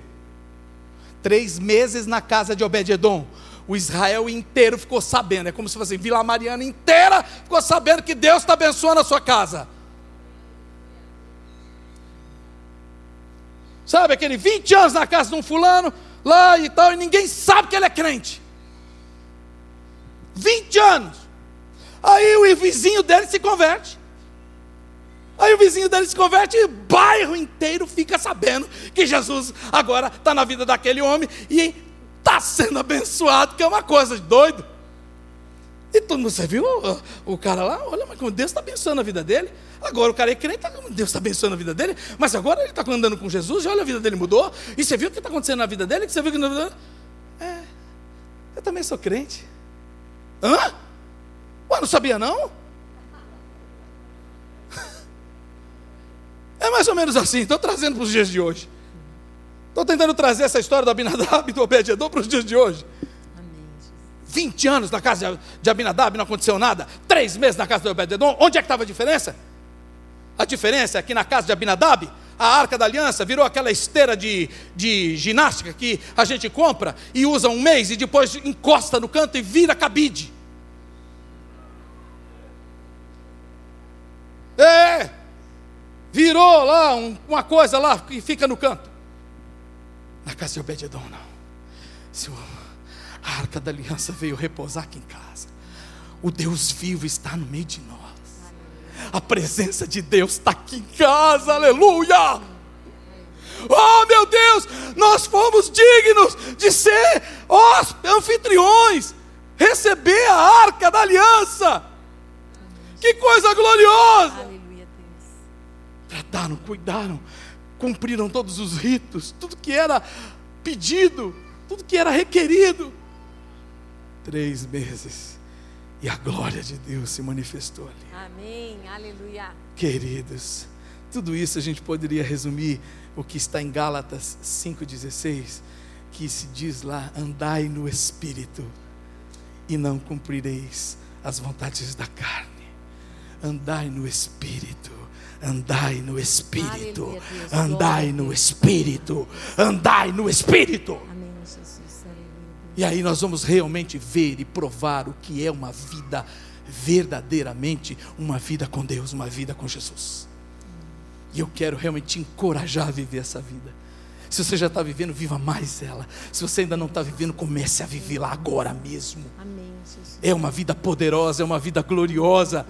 Três meses na casa de Obed-edom. O Israel inteiro ficou sabendo. É como se fosse Vila Mariana inteira ficou sabendo que Deus está abençoando a sua casa. Sabe aquele 20 anos na casa de um fulano, lá e tal, e ninguém sabe que ele é crente. 20 anos. Aí o vizinho dele se converte. Aí o vizinho dele se converte e o bairro inteiro fica sabendo que Jesus agora está na vida daquele homem e está sendo abençoado, que é uma coisa de doido. E todo mundo, você viu o, o cara lá? Olha, mas como Deus está abençoando a vida dele. Agora o cara é crente, tá- Deus está abençoando a vida dele. Mas agora ele está andando com Jesus, e olha, a vida dele mudou. E você viu o que está acontecendo na vida dele? Que você viu que vida É, eu também sou crente. Hã? Ué, não sabia não? É mais ou menos assim, estou trazendo para os dias de hoje. Estou tentando trazer essa história do Abinadab e do Obed-edom para os dias de hoje. Amém. Jesus. 20 anos na casa de Abinadab, não aconteceu nada. Três meses na casa de Obed-edom, onde é que estava a diferença? A diferença é que na casa de Abinadab, a arca da aliança virou aquela esteira de, de ginástica que a gente compra e usa um mês e depois encosta no canto e vira cabide. É, virou lá um- uma coisa lá que fica no canto. Na casa de Obed-edom, não. Se o- A arca da aliança veio repousar aqui em casa. O Deus vivo está no meio de nós. A presença de Deus está aqui em casa, aleluia! Oh meu Deus, nós fomos dignos de ser anfitriões, receber a arca da aliança. Que coisa gloriosa! Trataram, cuidaram, cumpriram todos os ritos, tudo que era pedido, tudo que era requerido. Três meses. E a glória de Deus se manifestou ali. Amém, aleluia. Queridos, tudo isso a gente poderia resumir o que está em Gálatas 5,16, que se diz lá: andai no espírito e não cumprireis as vontades da carne. Andai no espírito. Andai no espírito. Andai no espírito. Andai no espírito. Amém, Jesus. Aleluia. E aí nós vamos realmente ver e provar o que é uma vida verdadeiramente uma vida com Deus, uma vida com Jesus. E eu quero realmente te encorajar a viver essa vida. Se você já está vivendo, viva mais ela. Se você ainda não está vivendo, comece a viver lá agora mesmo. Amém, é uma vida poderosa, é uma vida gloriosa.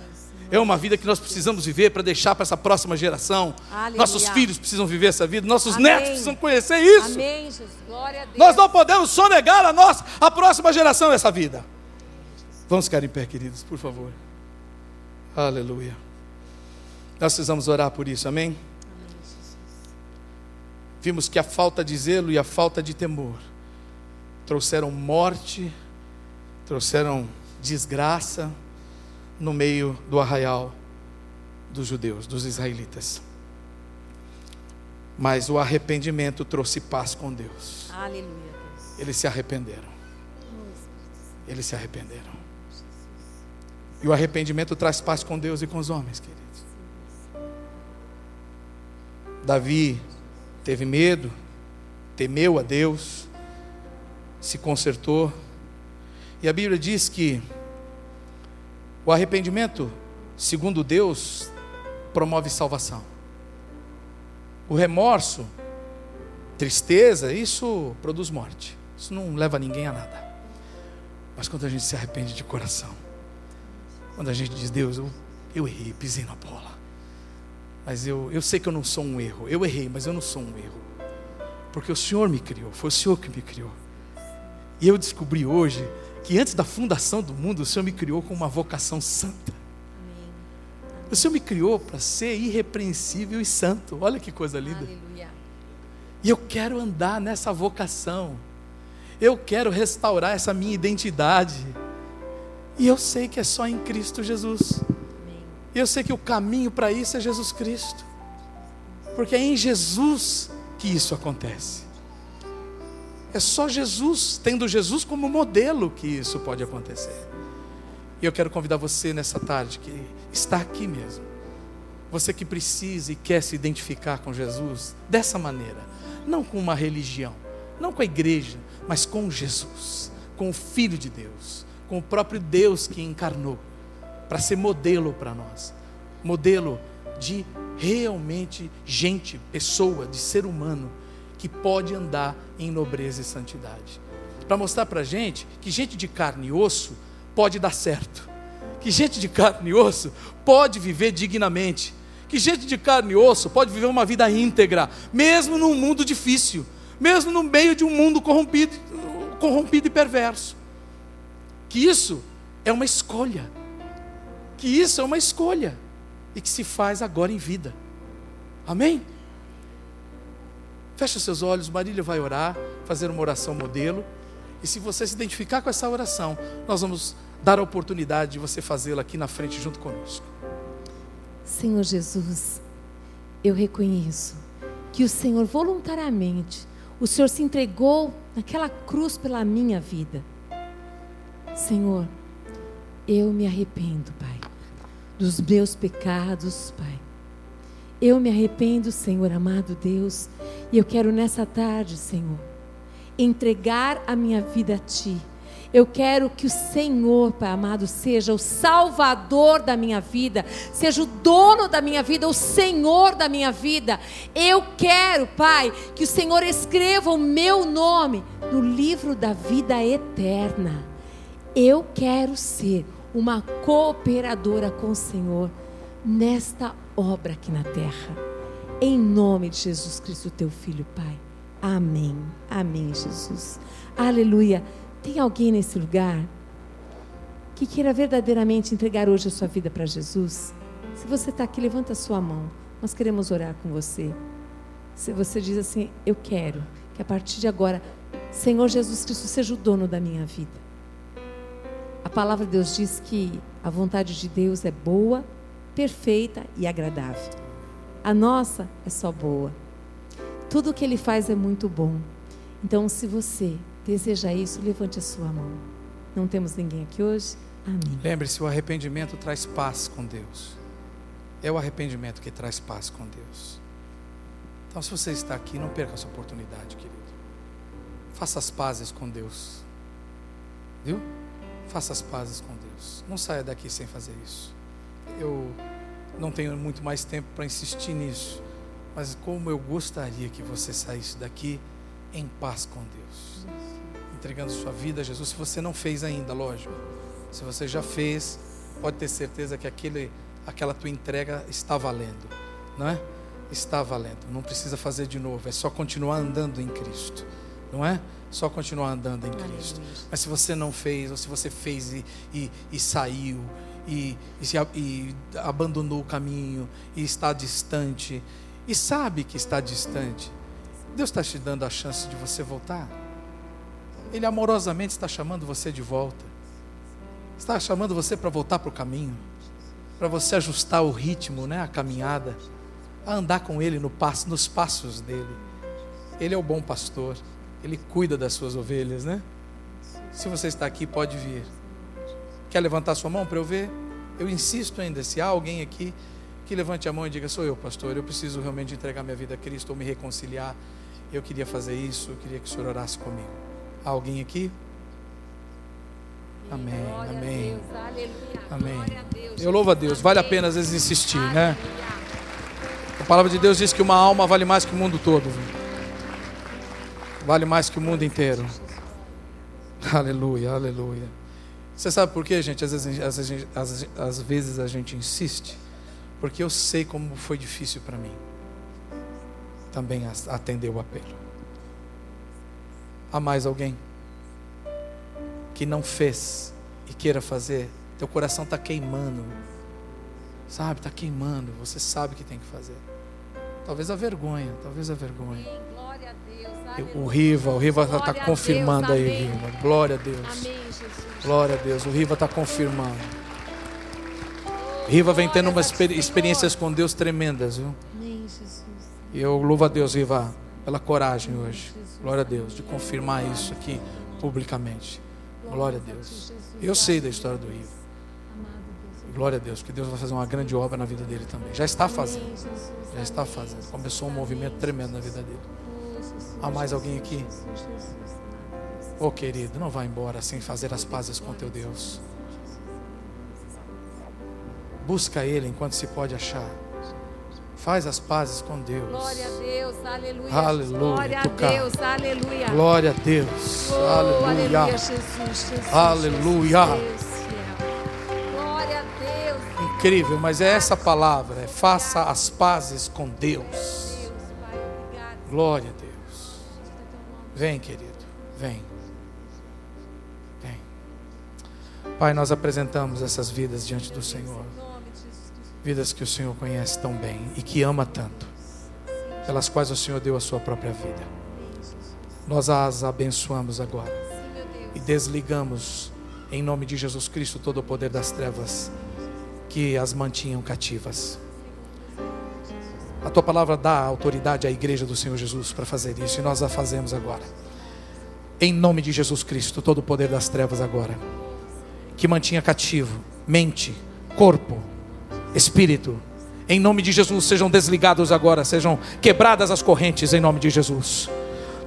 É uma vida que nós precisamos viver para deixar para essa próxima geração. Aleluia. Nossos filhos precisam viver essa vida, nossos Amém. netos precisam conhecer isso. Amém, Jesus. Glória a Deus. Nós não podemos sonegar a nós, a próxima geração essa vida. Vamos ficar em pé, queridos, por favor. Aleluia. Nós precisamos orar por isso, amém? Vimos que a falta de zelo e a falta de temor trouxeram morte, trouxeram desgraça no meio do arraial dos judeus, dos israelitas. Mas o arrependimento trouxe paz com Deus. Aleluia. Eles se arrependeram. Eles se arrependeram. E o arrependimento traz paz com Deus e com os homens, queridos. Davi teve medo, temeu a Deus, se consertou. E a Bíblia diz que o arrependimento, segundo Deus, promove salvação. O remorso, tristeza, isso produz morte. Isso não leva ninguém a nada. Mas quando a gente se arrepende de coração, quando a gente diz, Deus, eu, eu errei, pisei na bola. Mas eu, eu sei que eu não sou um erro. Eu errei, mas eu não sou um erro. Porque o Senhor me criou, foi o Senhor que me criou. E eu descobri hoje que antes da fundação do mundo, o Senhor me criou com uma vocação santa. O Senhor me criou para ser irrepreensível e santo. Olha que coisa linda. Aleluia. E eu quero andar nessa vocação. Eu quero restaurar essa minha identidade. E eu sei que é só em Cristo Jesus. E eu sei que o caminho para isso é Jesus Cristo. Porque é em Jesus que isso acontece. É só Jesus, tendo Jesus como modelo, que isso pode acontecer. E eu quero convidar você nessa tarde, que está aqui mesmo. Você que precisa e quer se identificar com Jesus dessa maneira, não com uma religião, não com a igreja, mas com Jesus, com o Filho de Deus, com o próprio Deus que encarnou para ser modelo para nós modelo de realmente gente, pessoa, de ser humano que pode andar em nobreza e santidade. Para mostrar para a gente que gente de carne e osso pode dar certo, que gente de carne e osso pode viver dignamente, que gente de carne e osso pode viver uma vida íntegra, mesmo num mundo difícil, mesmo no meio de um mundo corrompido, corrompido e perverso. Que isso é uma escolha que isso é uma escolha e que se faz agora em vida. Amém? Fecha seus olhos, Marília vai orar, fazer uma oração modelo. E se você se identificar com essa oração, nós vamos dar a oportunidade de você fazê-la aqui na frente junto conosco. Senhor Jesus, eu reconheço que o Senhor voluntariamente, o Senhor se entregou naquela cruz pela minha vida. Senhor, eu me arrependo, Pai dos meus pecados, Pai. Eu me arrependo, Senhor amado Deus, e eu quero nessa tarde, Senhor, entregar a minha vida a Ti, Eu quero que o Senhor, Pai amado, seja o salvador da minha vida, seja o dono da minha vida, o Senhor da minha vida. Eu quero, Pai, que o Senhor escreva o meu nome no livro da vida eterna. Eu quero ser uma cooperadora com o Senhor nesta obra aqui na terra. Em nome de Jesus Cristo, teu filho, Pai. Amém. Amém, Jesus. Aleluia. Tem alguém nesse lugar que queira verdadeiramente entregar hoje a sua vida para Jesus? Se você está aqui, levanta a sua mão. Nós queremos orar com você. Se você diz assim, eu quero que a partir de agora, Senhor Jesus Cristo seja o dono da minha vida. A palavra de Deus diz que a vontade de Deus é boa, perfeita e agradável. A nossa é só boa. Tudo o que ele faz é muito bom. Então, se você deseja isso, levante a sua mão. Não temos ninguém aqui hoje? Amém. Lembre-se, o arrependimento traz paz com Deus. É o arrependimento que traz paz com Deus. Então, se você está aqui, não perca essa oportunidade, querido. Faça as pazes com Deus. Viu? Faça as pazes com Deus. Não saia daqui sem fazer isso. Eu não tenho muito mais tempo para insistir nisso, mas como eu gostaria que você saísse daqui em paz com Deus, entregando sua vida a Jesus. Se você não fez ainda, lógico. Se você já fez, pode ter certeza que aquele, aquela tua entrega está valendo, não é? Está valendo. Não precisa fazer de novo. É só continuar andando em Cristo, não é? Só continuar andando em Cristo. Mas se você não fez, ou se você fez e, e, e saiu, e, e, se, e abandonou o caminho, e está distante, e sabe que está distante, Deus está te dando a chance de você voltar. Ele amorosamente está chamando você de volta. Está chamando você para voltar para o caminho, para você ajustar o ritmo, né, a caminhada, a andar com Ele no passo, nos passos dele. Ele é o bom pastor. Ele cuida das suas ovelhas, né? Se você está aqui, pode vir. Quer levantar sua mão para eu ver? Eu insisto ainda, se há alguém aqui que levante a mão e diga: Sou eu, pastor, eu preciso realmente entregar minha vida a Cristo ou me reconciliar. Eu queria fazer isso, eu queria que o senhor orasse comigo. Há alguém aqui? Amém, amém. Amém. Eu louvo a Deus, vale a pena às vezes insistir, né? A palavra de Deus diz que uma alma vale mais que o mundo todo. Viu? vale mais que o mundo inteiro. Aleluia, aleluia. Você sabe por quê, gente? Às vezes, às, vezes, às, às vezes a gente insiste, porque eu sei como foi difícil para mim também atender o apelo. Há mais alguém que não fez e queira fazer? Teu coração está queimando, sabe? Está queimando. Você sabe que tem que fazer. Talvez a vergonha, talvez a vergonha. O Riva, o Riva está confirmando aí, Riva. Glória a Deus. Glória a Deus. O Riva está confirmando. Riva vem tendo umas experiências com Deus tremendas, viu? E eu louvo a Deus, Riva, pela coragem hoje. Glória a Deus, de confirmar isso aqui publicamente. Glória a Deus. Eu sei da história do Riva. Glória a Deus, que Deus vai fazer uma grande obra na vida dele também. Já está fazendo. Já está fazendo. Começou um movimento tremendo na vida dele. Há mais alguém aqui? Oh querido, não vá embora sem fazer as pazes com teu Deus. Busca Ele enquanto se pode achar. Faz as pazes com Deus. Glória a Deus, aleluia. Aleluia. Glória a Deus, aleluia. Glória a Deus. Oh, aleluia. aleluia. Jesus, Jesus, aleluia. Jesus, Glória a Deus. Incrível, mas é essa palavra, é faça as pazes com Deus. Glória a Deus. Vem, querido. Vem. Pai, nós apresentamos essas vidas diante do Senhor. Vidas que o Senhor conhece tão bem e que ama tanto, pelas quais o Senhor deu a sua própria vida. Nós as abençoamos agora e desligamos, em nome de Jesus Cristo, todo o poder das trevas que as mantinham cativas. A tua palavra dá autoridade à igreja do Senhor Jesus para fazer isso e nós a fazemos agora. Em nome de Jesus Cristo, todo o poder das trevas agora, que mantinha cativo mente, corpo, espírito, em nome de Jesus, sejam desligados agora, sejam quebradas as correntes em nome de Jesus.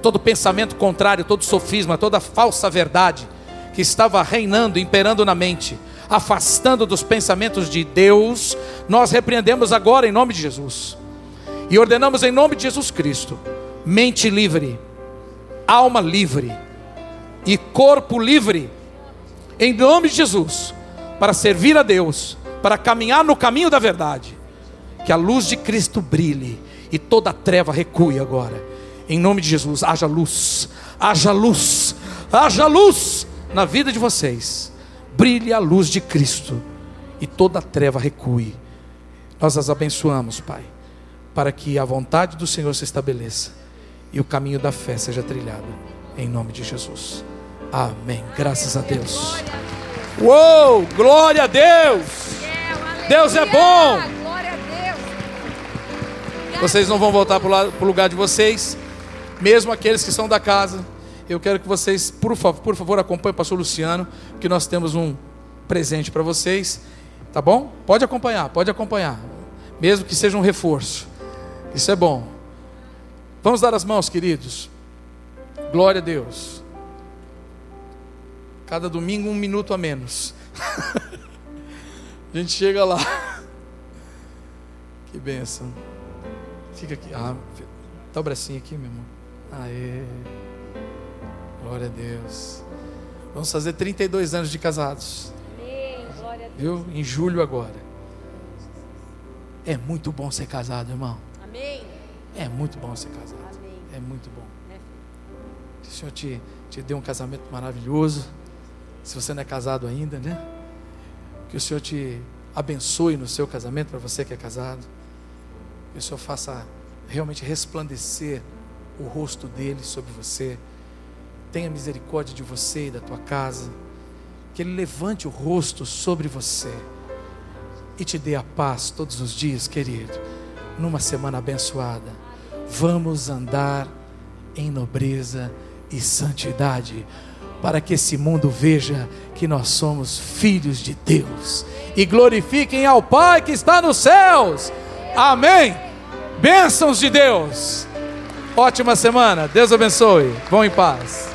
Todo pensamento contrário, todo sofisma, toda falsa verdade que estava reinando, imperando na mente, afastando dos pensamentos de Deus, nós repreendemos agora em nome de Jesus. E ordenamos em nome de Jesus Cristo: mente livre, alma livre e corpo livre, em nome de Jesus, para servir a Deus, para caminhar no caminho da verdade. Que a luz de Cristo brilhe e toda treva recue agora. Em nome de Jesus, haja luz, haja luz, haja luz na vida de vocês. Brilhe a luz de Cristo e toda treva recue. Nós as abençoamos, Pai, para que a vontade do Senhor se estabeleça e o caminho da fé seja trilhado. Em nome de Jesus. Amém. Graças a Deus. Uou! Glória a Deus! Deus é bom! Vocês não vão voltar para o lugar de vocês, mesmo aqueles que são da casa. Eu quero que vocês, por favor, por favor acompanhem o pastor Luciano, que nós temos um presente para vocês. Tá bom? Pode acompanhar, pode acompanhar. Mesmo que seja um reforço. Isso é bom. Vamos dar as mãos, queridos. Glória a Deus. Cada domingo um minuto a menos. [laughs] a gente chega lá. Que benção. Fica aqui. Ah, dá o bracinho aqui, meu irmão. Aê. Glória a Deus. Vamos fazer 32 anos de casados. Amém. Glória a Deus. Viu? Em julho agora. É muito bom ser casado, irmão. Amém. É muito bom ser casado. Amém. É muito bom. É. O Senhor te, te deu um casamento maravilhoso. Se você não é casado ainda, né? Que o Senhor te abençoe no seu casamento, para você que é casado. Que o Senhor faça realmente resplandecer o rosto dele sobre você. Tenha misericórdia de você e da tua casa. Que ele levante o rosto sobre você e te dê a paz todos os dias, querido. Numa semana abençoada. Vamos andar em nobreza e santidade para que esse mundo veja que nós somos filhos de Deus e glorifiquem ao Pai que está nos céus. Amém. Bênçãos de Deus. Ótima semana. Deus abençoe. Vão em paz.